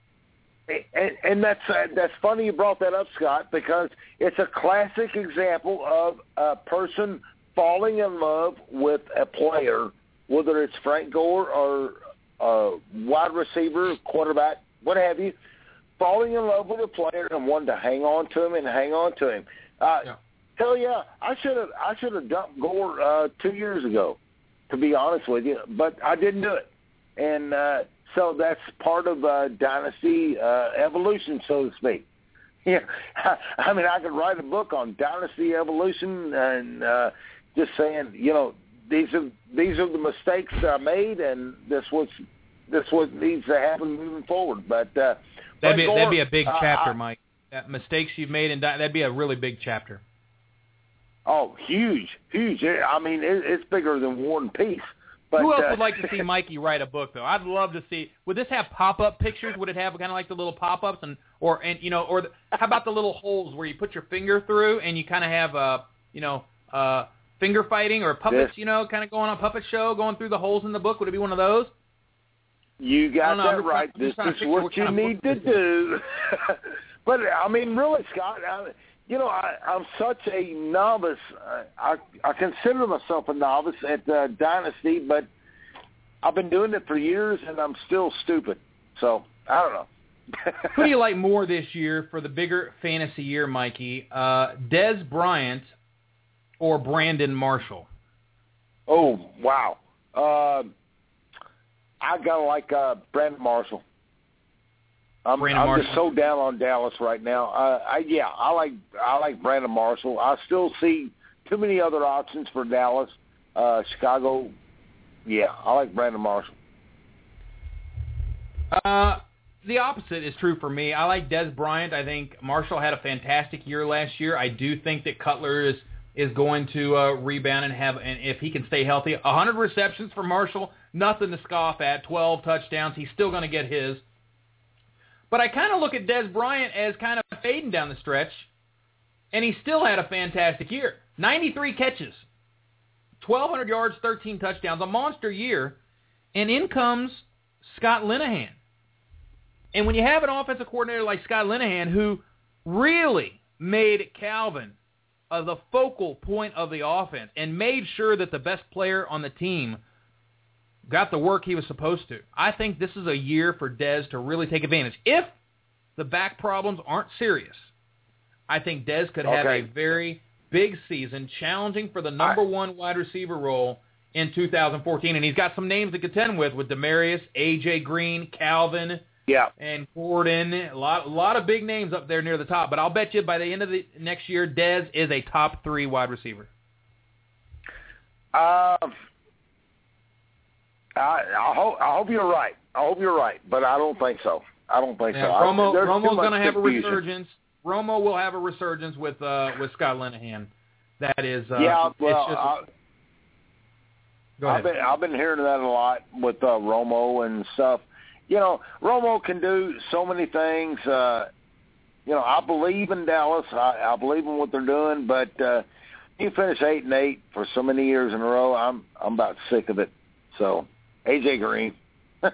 and, and that's uh, that's funny you brought that up, Scott, because it's a classic example of a person falling in love with a player, whether it's Frank Gore or a wide receiver, quarterback, what have you, falling in love with a player and wanting to hang on to him and hang on to him. Uh,
Yeah.
Hell yeah, I should have I should have dumped Gore uh, two years ago, to be honest with you, but I didn't do it, and uh, so that's part of uh, dynasty uh, evolution, so to speak. Yeah, I mean, I could write a book on dynasty evolution and uh, just saying, you know, these are these are the mistakes I made, and this was this what needs to happen moving forward. But uh,
That'd be,
Frank
that'd be a big
uh,
chapter,
I-
Mike. That mistakes you've made, and that'd be a really big chapter.
Oh, huge, huge! I mean, it, it's bigger than War and Peace. But,
Who else
uh,
would like to see Mikey write a book, though? I'd love to see. Would this have pop-up pictures? Would it have kind of like the little pop-ups and or and you know or the, how about the little holes where you put your finger through and you kind of have a you know uh finger fighting or puppets?
Yes.
You know, kind of going on a puppet show, going through the holes in the book. Would it be one of those?
You got
don't know, I'm
that right.
trying-
This
just trying to
is what
what
you need to do. but I mean, really, Scott, I, you know, I, I'm such a novice. I, I I consider myself a novice at uh, Dynasty, but I've been doing it for years, and I'm still stupid. So I don't know.
Who do you like more this year for the bigger fantasy year, Mikey? Uh, Dez Bryant or Brandon Marshall?
Oh wow. Um, I gotta like uh, Brandon Marshall. I'm,
Brandon
I'm
Marshall.
just so down on Dallas right now. Uh, I, yeah, I like I like Brandon Marshall. I still see too many other options for Dallas, uh, Chicago. Yeah, I like Brandon Marshall.
Uh, the opposite is true for me. I like Dez Bryant. I think Marshall had a fantastic year last year. I do think that Cutler is is going to uh, rebound and have, and if he can stay healthy, 100 receptions for Marshall, nothing to scoff at. 12 touchdowns, he's still going to get his. But I kind of look at Dez Bryant as kind of fading down the stretch, and he still had a fantastic year. 93 catches, 1,200 yards, 13 touchdowns, a monster year, and in comes Scott Linehan. And when you have an offensive coordinator like Scott Linehan who really made Calvin uh, the focal point of the offense and made sure that the best player on the team got the work he was supposed to. I think this is a year for Dez to really take advantage. If the back problems aren't serious, I think Dez could have
Okay.
a very big season, challenging for the number one wide receiver role in 2014. And he's got some names to contend with, with Demaryius, A.J. Green, Calvin,
Yeah.
and Gordon. A lot, a lot of big names up there near the top. But I'll bet you by the end of the next year, Dez is a top three wide receiver.
Um, I, I hope I hope you're right. I hope you're right, but I don't think so. I don't think
Yeah,
so. I-
Romo,
too
Romo's going to have a resurgence. Romo will have a resurgence with uh, with Scott Linehan. That is, uh,
yeah,
it's
well,
just,
I,
go ahead.
I've been I've been hearing that a lot with uh, Romo and stuff. You know, Romo can do so many things. Uh, you know, I believe in Dallas. I, I believe in what they're doing, but uh, you finish eight and eight for so many years in a row. I'm I'm about sick of it. So, AJ Green.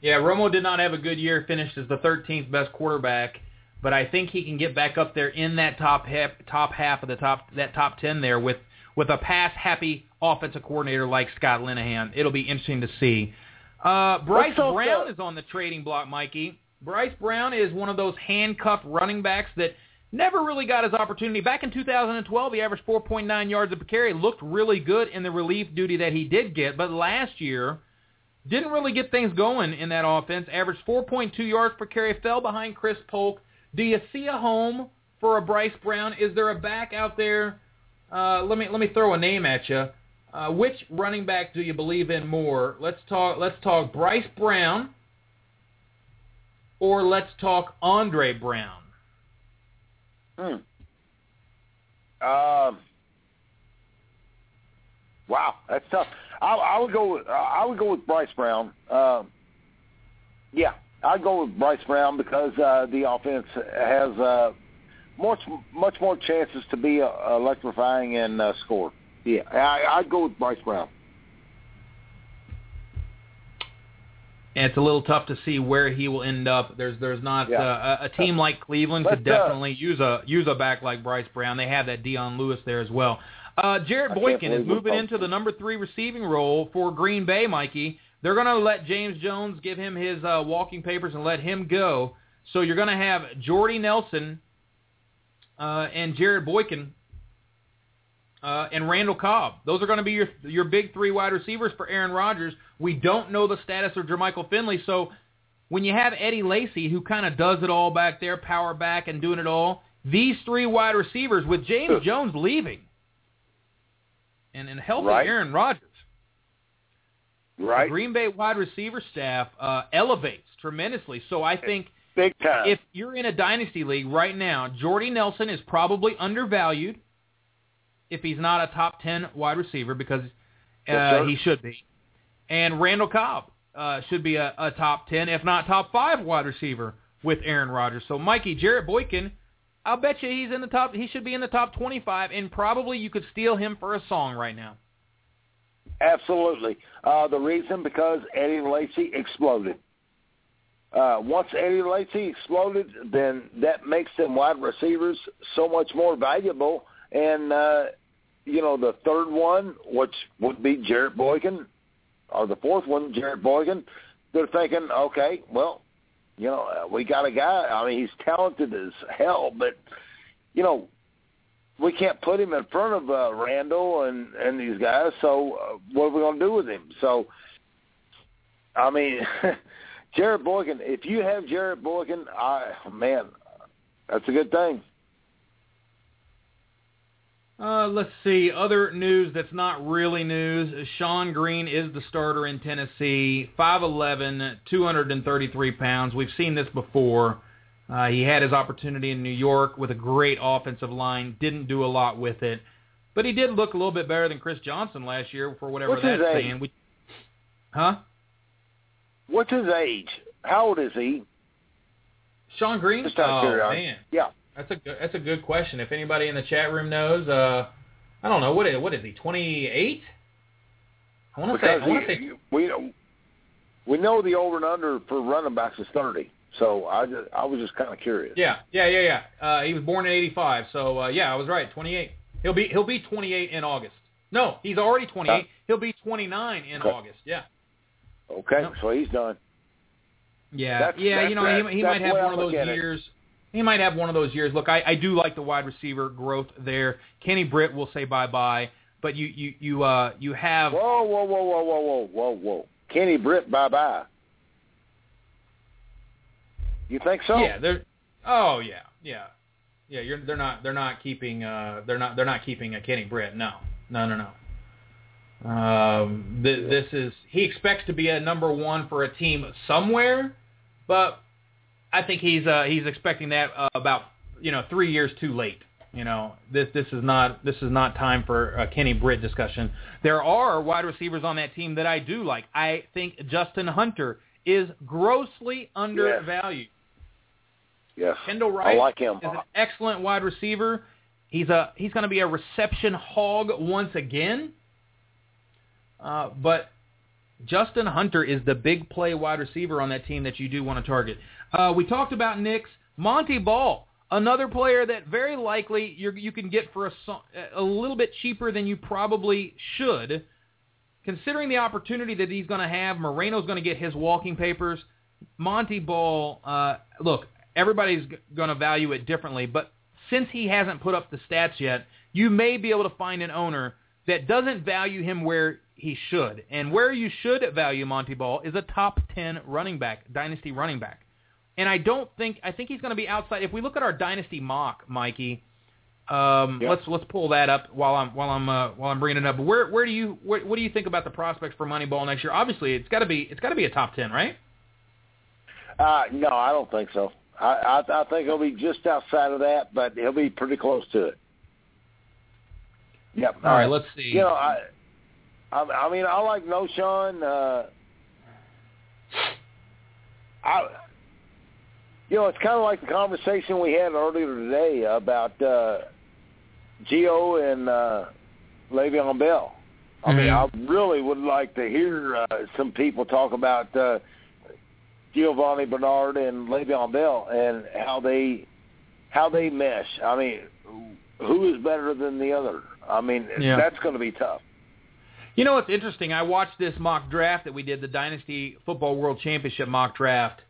Yeah, Romo did not have a good year. Finished as the 13th best quarterback, but I think he can get back up there in that top half, top half of the top that top 10 there with with a pass happy offensive coordinator like Scott Linehan. It'll be interesting to see. Uh, Bryce
Let's
Brown
uh,
is on the trading block, Mikey. Bryce Brown is one of those handcuffed running backs that never really got his opportunity. Back in 2012, he averaged 4.9 yards per carry. Looked really good in the relief duty that he did get, but last year didn't really get things going in that offense. Averaged 4.2 yards per carry. Fell behind Chris Polk. Do you see a home for a Bryce Brown? Is there a back out there? Uh, let me let me throw a name at you. Uh, which running back do you believe in more? Let's talk. Let's talk Bryce Brown, or let's talk Andre Brown.
Hmm. Um. Wow, that's tough. I, I would go. With, I would go with Bryce Brown. Um, yeah, I'd go with Bryce Brown because uh, the offense has uh, much much more chances to be uh, electrifying and uh, score. Yeah, I, I'd go with Bryce Brown.
And it's a little tough to see where he will end up. There's there's not
Yeah.
uh, a, a team like Cleveland could
uh,
definitely use a use a back like Bryce Brown. They have that Dion Lewis there as well. Uh, Jarrett Boykin is moving into the number three receiving role for Green Bay, Mikey. They're going to let James Jones give him his uh, walking papers and let him go. So you're going to have Jordy Nelson uh, and Jarrett Boykin uh, and Randall Cobb. Those are going to be your your big three wide receivers for Aaron Rodgers. We don't know the status of Jermichael Finley, so when you have Eddie Lacy, who kind of does it all back there, power back and doing it all, these three wide receivers with James Jones leaving and and healthy
Right.
Aaron Rodgers,
Right,
the Green Bay wide receiver staff uh, elevates tremendously. So I think
big time.
if you're in a dynasty league right now, Jordy Nelson is probably undervalued if he's not a top 10 wide receiver because uh, he should be. And Randall Cobb uh, should be a, a top 10, if not top 5 wide receiver with Aaron Rodgers. So Mikey, Jarrett Boykin, I'll bet you he's in the top he should be in the top 25 and probably you could steal him for a song right now.
Absolutely. Uh, the reason because Eddie Lacy exploded. Uh, once Eddie Lacy exploded, then that makes them wide receivers so much more valuable. And uh, you know, the third one, which would be Jarrett Boykin, or the fourth one, Jarrett Boykin, they're thinking, okay, well, you know, uh, we got a guy. I mean, he's talented as hell, but you know, we can't put him in front of uh, Randall and and these guys. So uh, what are we going to do with him? So, I mean, Jarrett Boykin. If you have Jarrett Boykin, I man, that's a good thing.
Uh, let's see. Other news that's not really news. Shonn Greene is the starter in Tennessee. 5'11", 233 pounds. We've seen this before. Uh, he had his opportunity in New York with a great offensive line. Didn't do a lot with it. But he did look a little bit better than Chris Johnson last year for whatever
What's
that's saying. We, huh?
What's his age? How old is he?
Shonn Greene?
Just out of
oh,
curiosity.
man.
Yeah.
That's a good, that's a good question. If anybody in the chat room knows, uh, I don't know what is what is he? Twenty eight? I want to say. I want to say.
we know we know the over and under for running backs is thirty. So I just I was just kind of curious.
Yeah, yeah, yeah, yeah. Uh, he was born in '85, so uh, yeah, I was right. 28. He'll be he'll be 28 in August. No, he's already 28.
Huh?
He'll be 29 in
Okay.
August. Yeah.
Okay, so he's done.
Yeah,
That's-
yeah.
that's-
you know, he, he might have one of those
years. it.
He might have one of those years. Look, I, I do like the wide receiver growth there. Kenny Britt will say bye bye, but you you you uh you have
Whoa, whoa, whoa, whoa, whoa, whoa, whoa, whoa. Kenny Britt, bye bye. You think so?
yeah they're oh yeah yeah yeah you're they're not they're not keeping uh they're not they're not keeping a Kenny Britt no no no no um th- this is he expects to be a number one for a team somewhere but I think he's uh he's expecting that uh, about you know three years too late you know this this is not this is not time for a Kenny Britt discussion there are wide receivers on that team that I do like I think Justin Hunter is grossly undervalued
Yes.
Kendall
I
Wright
like him.
is an excellent wide receiver. He's a he's going to be a reception hog once again. Uh, but Justin Hunter is the big play wide receiver on that team that you do want to target. Uh, we talked about Nicks. Montee Ball, another player that very likely you can get for a, a little bit cheaper than you probably should. Considering the opportunity that he's going to have, Moreno's going to get his walking papers. Montee Ball, uh, look, everybody's going to value it differently, but since he hasn't put up the stats yet, you may be able to find an owner that doesn't value him where he should. And where you should value Montee Ball is a top 10 running back, dynasty running back. And I don't think I think he's going to be outside. If we look at our dynasty mock, Mikey, um,
Yeah.
let's let's pull that up while I'm while I'm uh, while I'm bringing it up. Where where do you what, what do you think about the prospects for Montee Ball next year? Obviously, it's got to be it's got to be a top 10, right?
Uh, no, I don't think so. I, I I think he'll be just outside of that, but he'll be pretty close to it. Yep.
All right, let's see.
You know, I, I, I mean, I like No Sean. Uh, I, you know, it's kind of like the conversation we had earlier today about uh, Gio and uh, Le'Veon Bell. I mean, I really would like to hear uh, some people talk about uh, Giovani Bernard and Le'Veon Bell and how they how they mesh. I mean, who is better than the other? I mean,
Yeah.
that's going to be tough.
You know what's interesting? I watched this mock draft that we did, the Dynasty Football World Championship mock draft.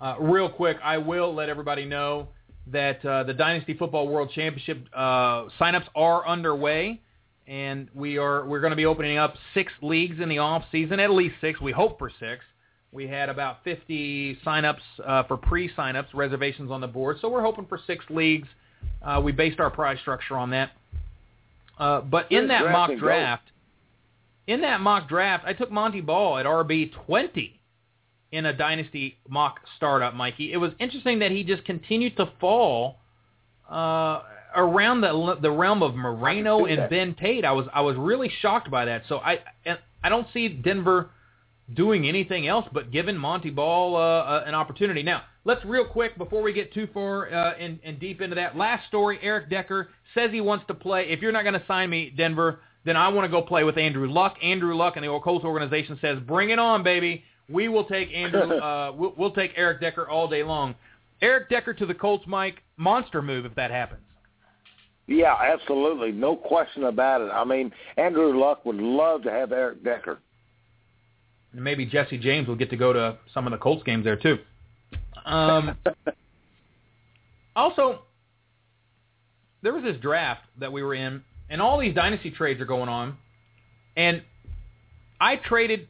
Uh, real quick, I will let everybody know that uh, the Dynasty Football World Championship uh, signups are underway, and we are we're going to be opening up six leagues in the off season, at least six. We hope for six. We had about 50 signups uh, for pre-signups, reservations on the board, so we're hoping for six leagues. Uh, we based our prize structure on that. Uh, but in that mock draft, in that mock draft, I took Montee Ball at RB 20 in a dynasty mock startup, Mikey. It was interesting that he just continued to fall uh, around the the realm of Moreno and. Ben Tate. I was I was really shocked by that. So I I don't see Denver doing anything else but giving Montee Ball uh, uh, an opportunity. Now, let's real quick before we get too far uh, and, and deep into that. Last story, Eric Decker says he wants to play. If you're not going to sign me, Denver, then I want to go play with Andrew Luck. Andrew Luck and the Colts organization says, bring it on, baby. We will take Andrew. uh, we'll, we'll take Eric Decker all day long. Eric Decker to the Colts, Mike. Monster move if that happens.
Yeah, absolutely, no question about it. I mean, Andrew Luck would love to have Eric Decker.
And maybe Jesse James will get to go to some of the Colts games there too. Um, also, there was this draft that we were in, and all these dynasty trades are going on, and I traded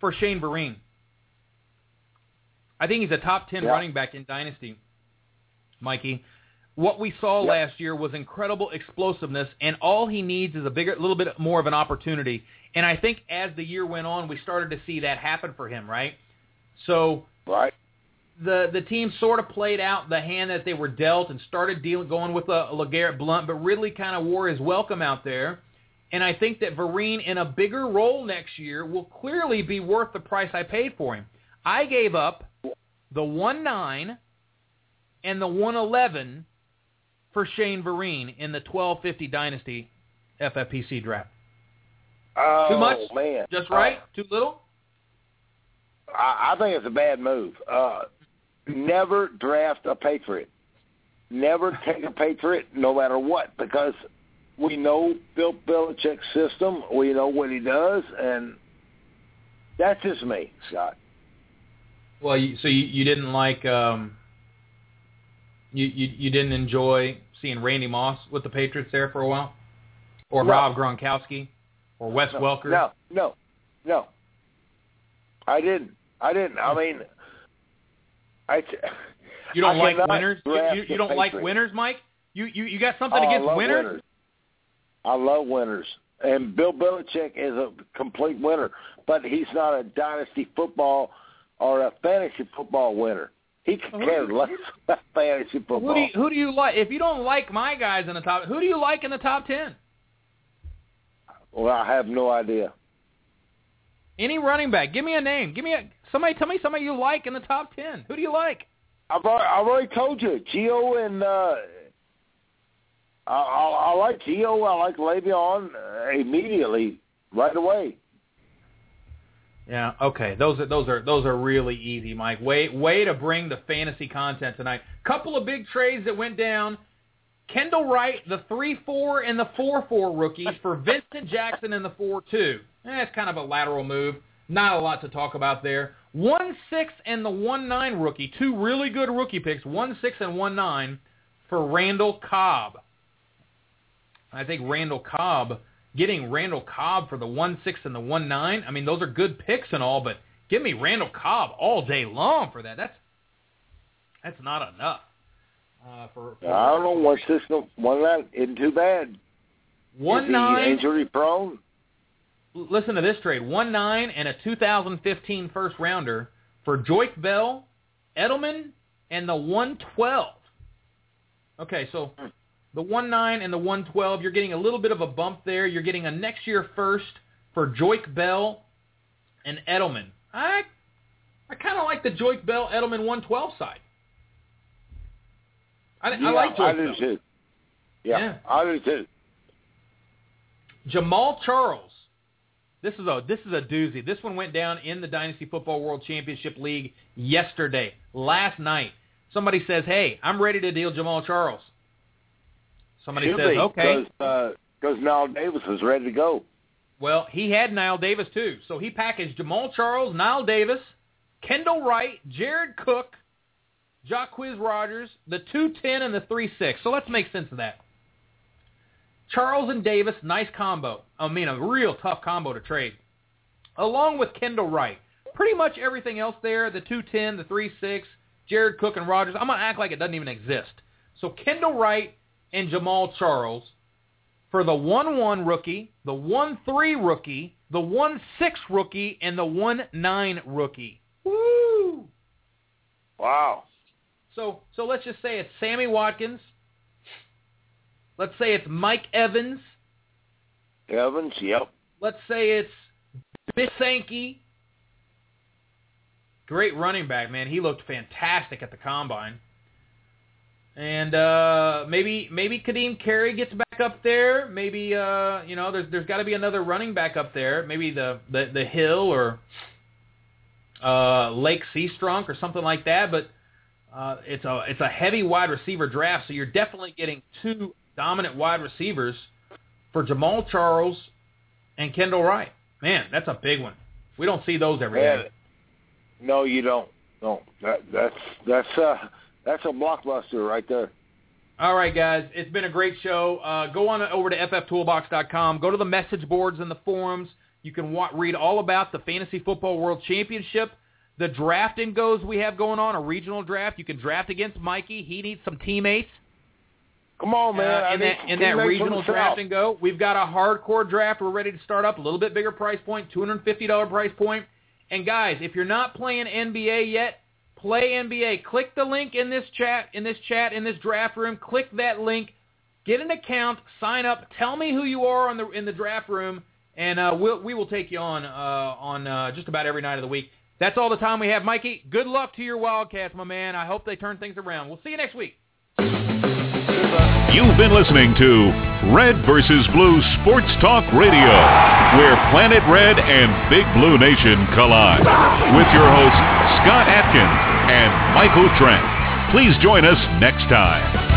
for Shane Vereen. I think he's a top ten
Yeah.
running back in dynasty, Mikey. What we saw last year was incredible explosiveness, and all he needs is a bigger, little bit more of an opportunity. And I think as the year went on, we started to see that happen for him, right? So
right?
The the team sort of played out the hand that they were dealt and started dealing going with a, LeGarrette Blount, but really kind of wore his welcome out there. And I think that Vereen in a bigger role next year will clearly be worth the price I paid for him. I gave up the one nine and the one eleven for Shane Vereen in the twelve fifty dynasty FFPC draft.
Oh,
Too much?
man.
Just right? Too little?
Uh, I, I think it's a bad move. Uh, never draft a Patriot. Never take a Patriot, no matter what, because we know Bill Belichick's system. We know what he does, and that's just me, Scott.
Well, you, so you, you didn't like um, you, you you didn't enjoy seeing Randy Moss with the Patriots there for a while, or
No.
Rob Gronkowski, or Wes
No,
Welker.
No, no, no. I didn't. I didn't. I mean, I.
You don't
I
like winners. You, you, you don't like winners, Mike. You you you got something
Oh,
against
love
winners?
I love winners. And Bill Belichick is a complete winner, but he's not a dynasty football or a fantasy football winner. He could
Who do
care
you-
less about fantasy football.
Who do you, who do you like? If you don't like my guys in the top, who do you like in the top ten?
well, I have no idea.
Any running back. Give me a name. Give me a somebody. Tell me somebody you like in the top ten. Who do you like?
I've already, I've already told you, Gio and uh, I, I, I like Gio. I like Le'Veon uh, immediately, right away.
Yeah. Okay. Those are those are those are really easy, Mike. Way way to bring the fantasy content tonight. Couple of big trades that went down. Kendall Wright, the three four and the four four rookies for Vincent Jackson in the four two. Eh, kind of a lateral move. Not a lot to talk about there. One six and the one nine rookie, two really good rookie picks. One six and one nine for Randall Cobb. I think Randall Cobb, getting Randall Cobb for the one six and the one nine. I mean, those are good picks and all, but give me Randall Cobb all day long for that. That's that's not enough. Uh, for, for
I don't know one six one nine isn't too bad.
one
Is
nine.
injury prone.
Listen to this trade: one nine and a 2015 first rounder for Joique Bell, Edelman, and the one twelve. Okay, so the one nine and the one twelve, you're getting a little bit of a bump there. You're getting a next year first for Joique Bell and Edelman. I I kind of like the Joique Bell Edelman one twelve side. I, I
Yeah,
like
I
Joik
do
Bell.
too. Yeah,
Yeah.
I do too.
Jamaal Charles. This is a this is a doozy. This one went down in the Dynasty Football World Championship League yesterday, last night. Somebody says, "Hey, I'm ready to deal Jamaal Charles." Somebody
Should
says,
be,
"Okay."
because uh, Knile Davis is ready to go.
Well, he had Knile Davis too, so he packaged Jamaal Charles, Niall Davis, Kendall Wright, Jared Cook, Jacquizz Rodgers, the two ten and the three six. So let's make sense of that. Charles and Davis, nice combo. I mean, a real tough combo to trade. Along with Kendall Wright. Pretty much everything else there, the 210, the 3-6, Jared Cook and Rodgers, I'm going to act like it doesn't even exist. So Kendall Wright and Jamaal Charles for the 1-1 rookie, the 1-3 rookie, the 1-6 rookie, and the 1-9 rookie. Woo!
Wow.
So so let's just say it's Sammy Watkins. Let's say it's Mike Evans.
Evans, yep.
Let's say it's Bill Sankey. Great running back, man. He looked fantastic at the combine. And uh, maybe maybe Kadeem Carey gets back up there. Maybe uh, you know there's there's got to be another running back up there. Maybe the the, the Hill or uh, Lache Seastrunk or something like that. But uh, it's a it's a heavy wide receiver draft, so you're definitely getting two dominant wide receivers for Jamaal Charles and Kendall Wright. Man, that's a big one. We don't see those every day.
Yeah. No, you don't. No, that that's that's uh that's a blockbuster right there.
All right, guys, it's been a great show. Uh, go on over to fftoolbox.com. Go to the message boards and the forums. You can wa- read all about the Fantasy Football World Championship, the draft and goes we have going on, a regional draft. You can draft against Mikey. He needs some teammates.
Come on, man.
Uh, in that in that regional draft and go. We've got a hardcore draft. We're ready to start up. A little bit bigger price point, two hundred and fifty dollar price point. And guys, if you're not playing NBA yet, play NBA. Click the link in this chat, in this chat, in this draft room. Click that link. Get an account. Sign up. Tell me who you are on the in the draft room, and uh, we'll, we will take you on uh, on uh, just about every night of the week. That's all the time we have, Mikey. Good luck to your Wildcats, my man. I hope they turn things around. We'll see you next week.
You've been listening to Red vs. Blue Sports Talk Radio, where Planet Red and Big Blue Nation collide. With your hosts, Scott Atkins and Michael Trent. Please join us next time.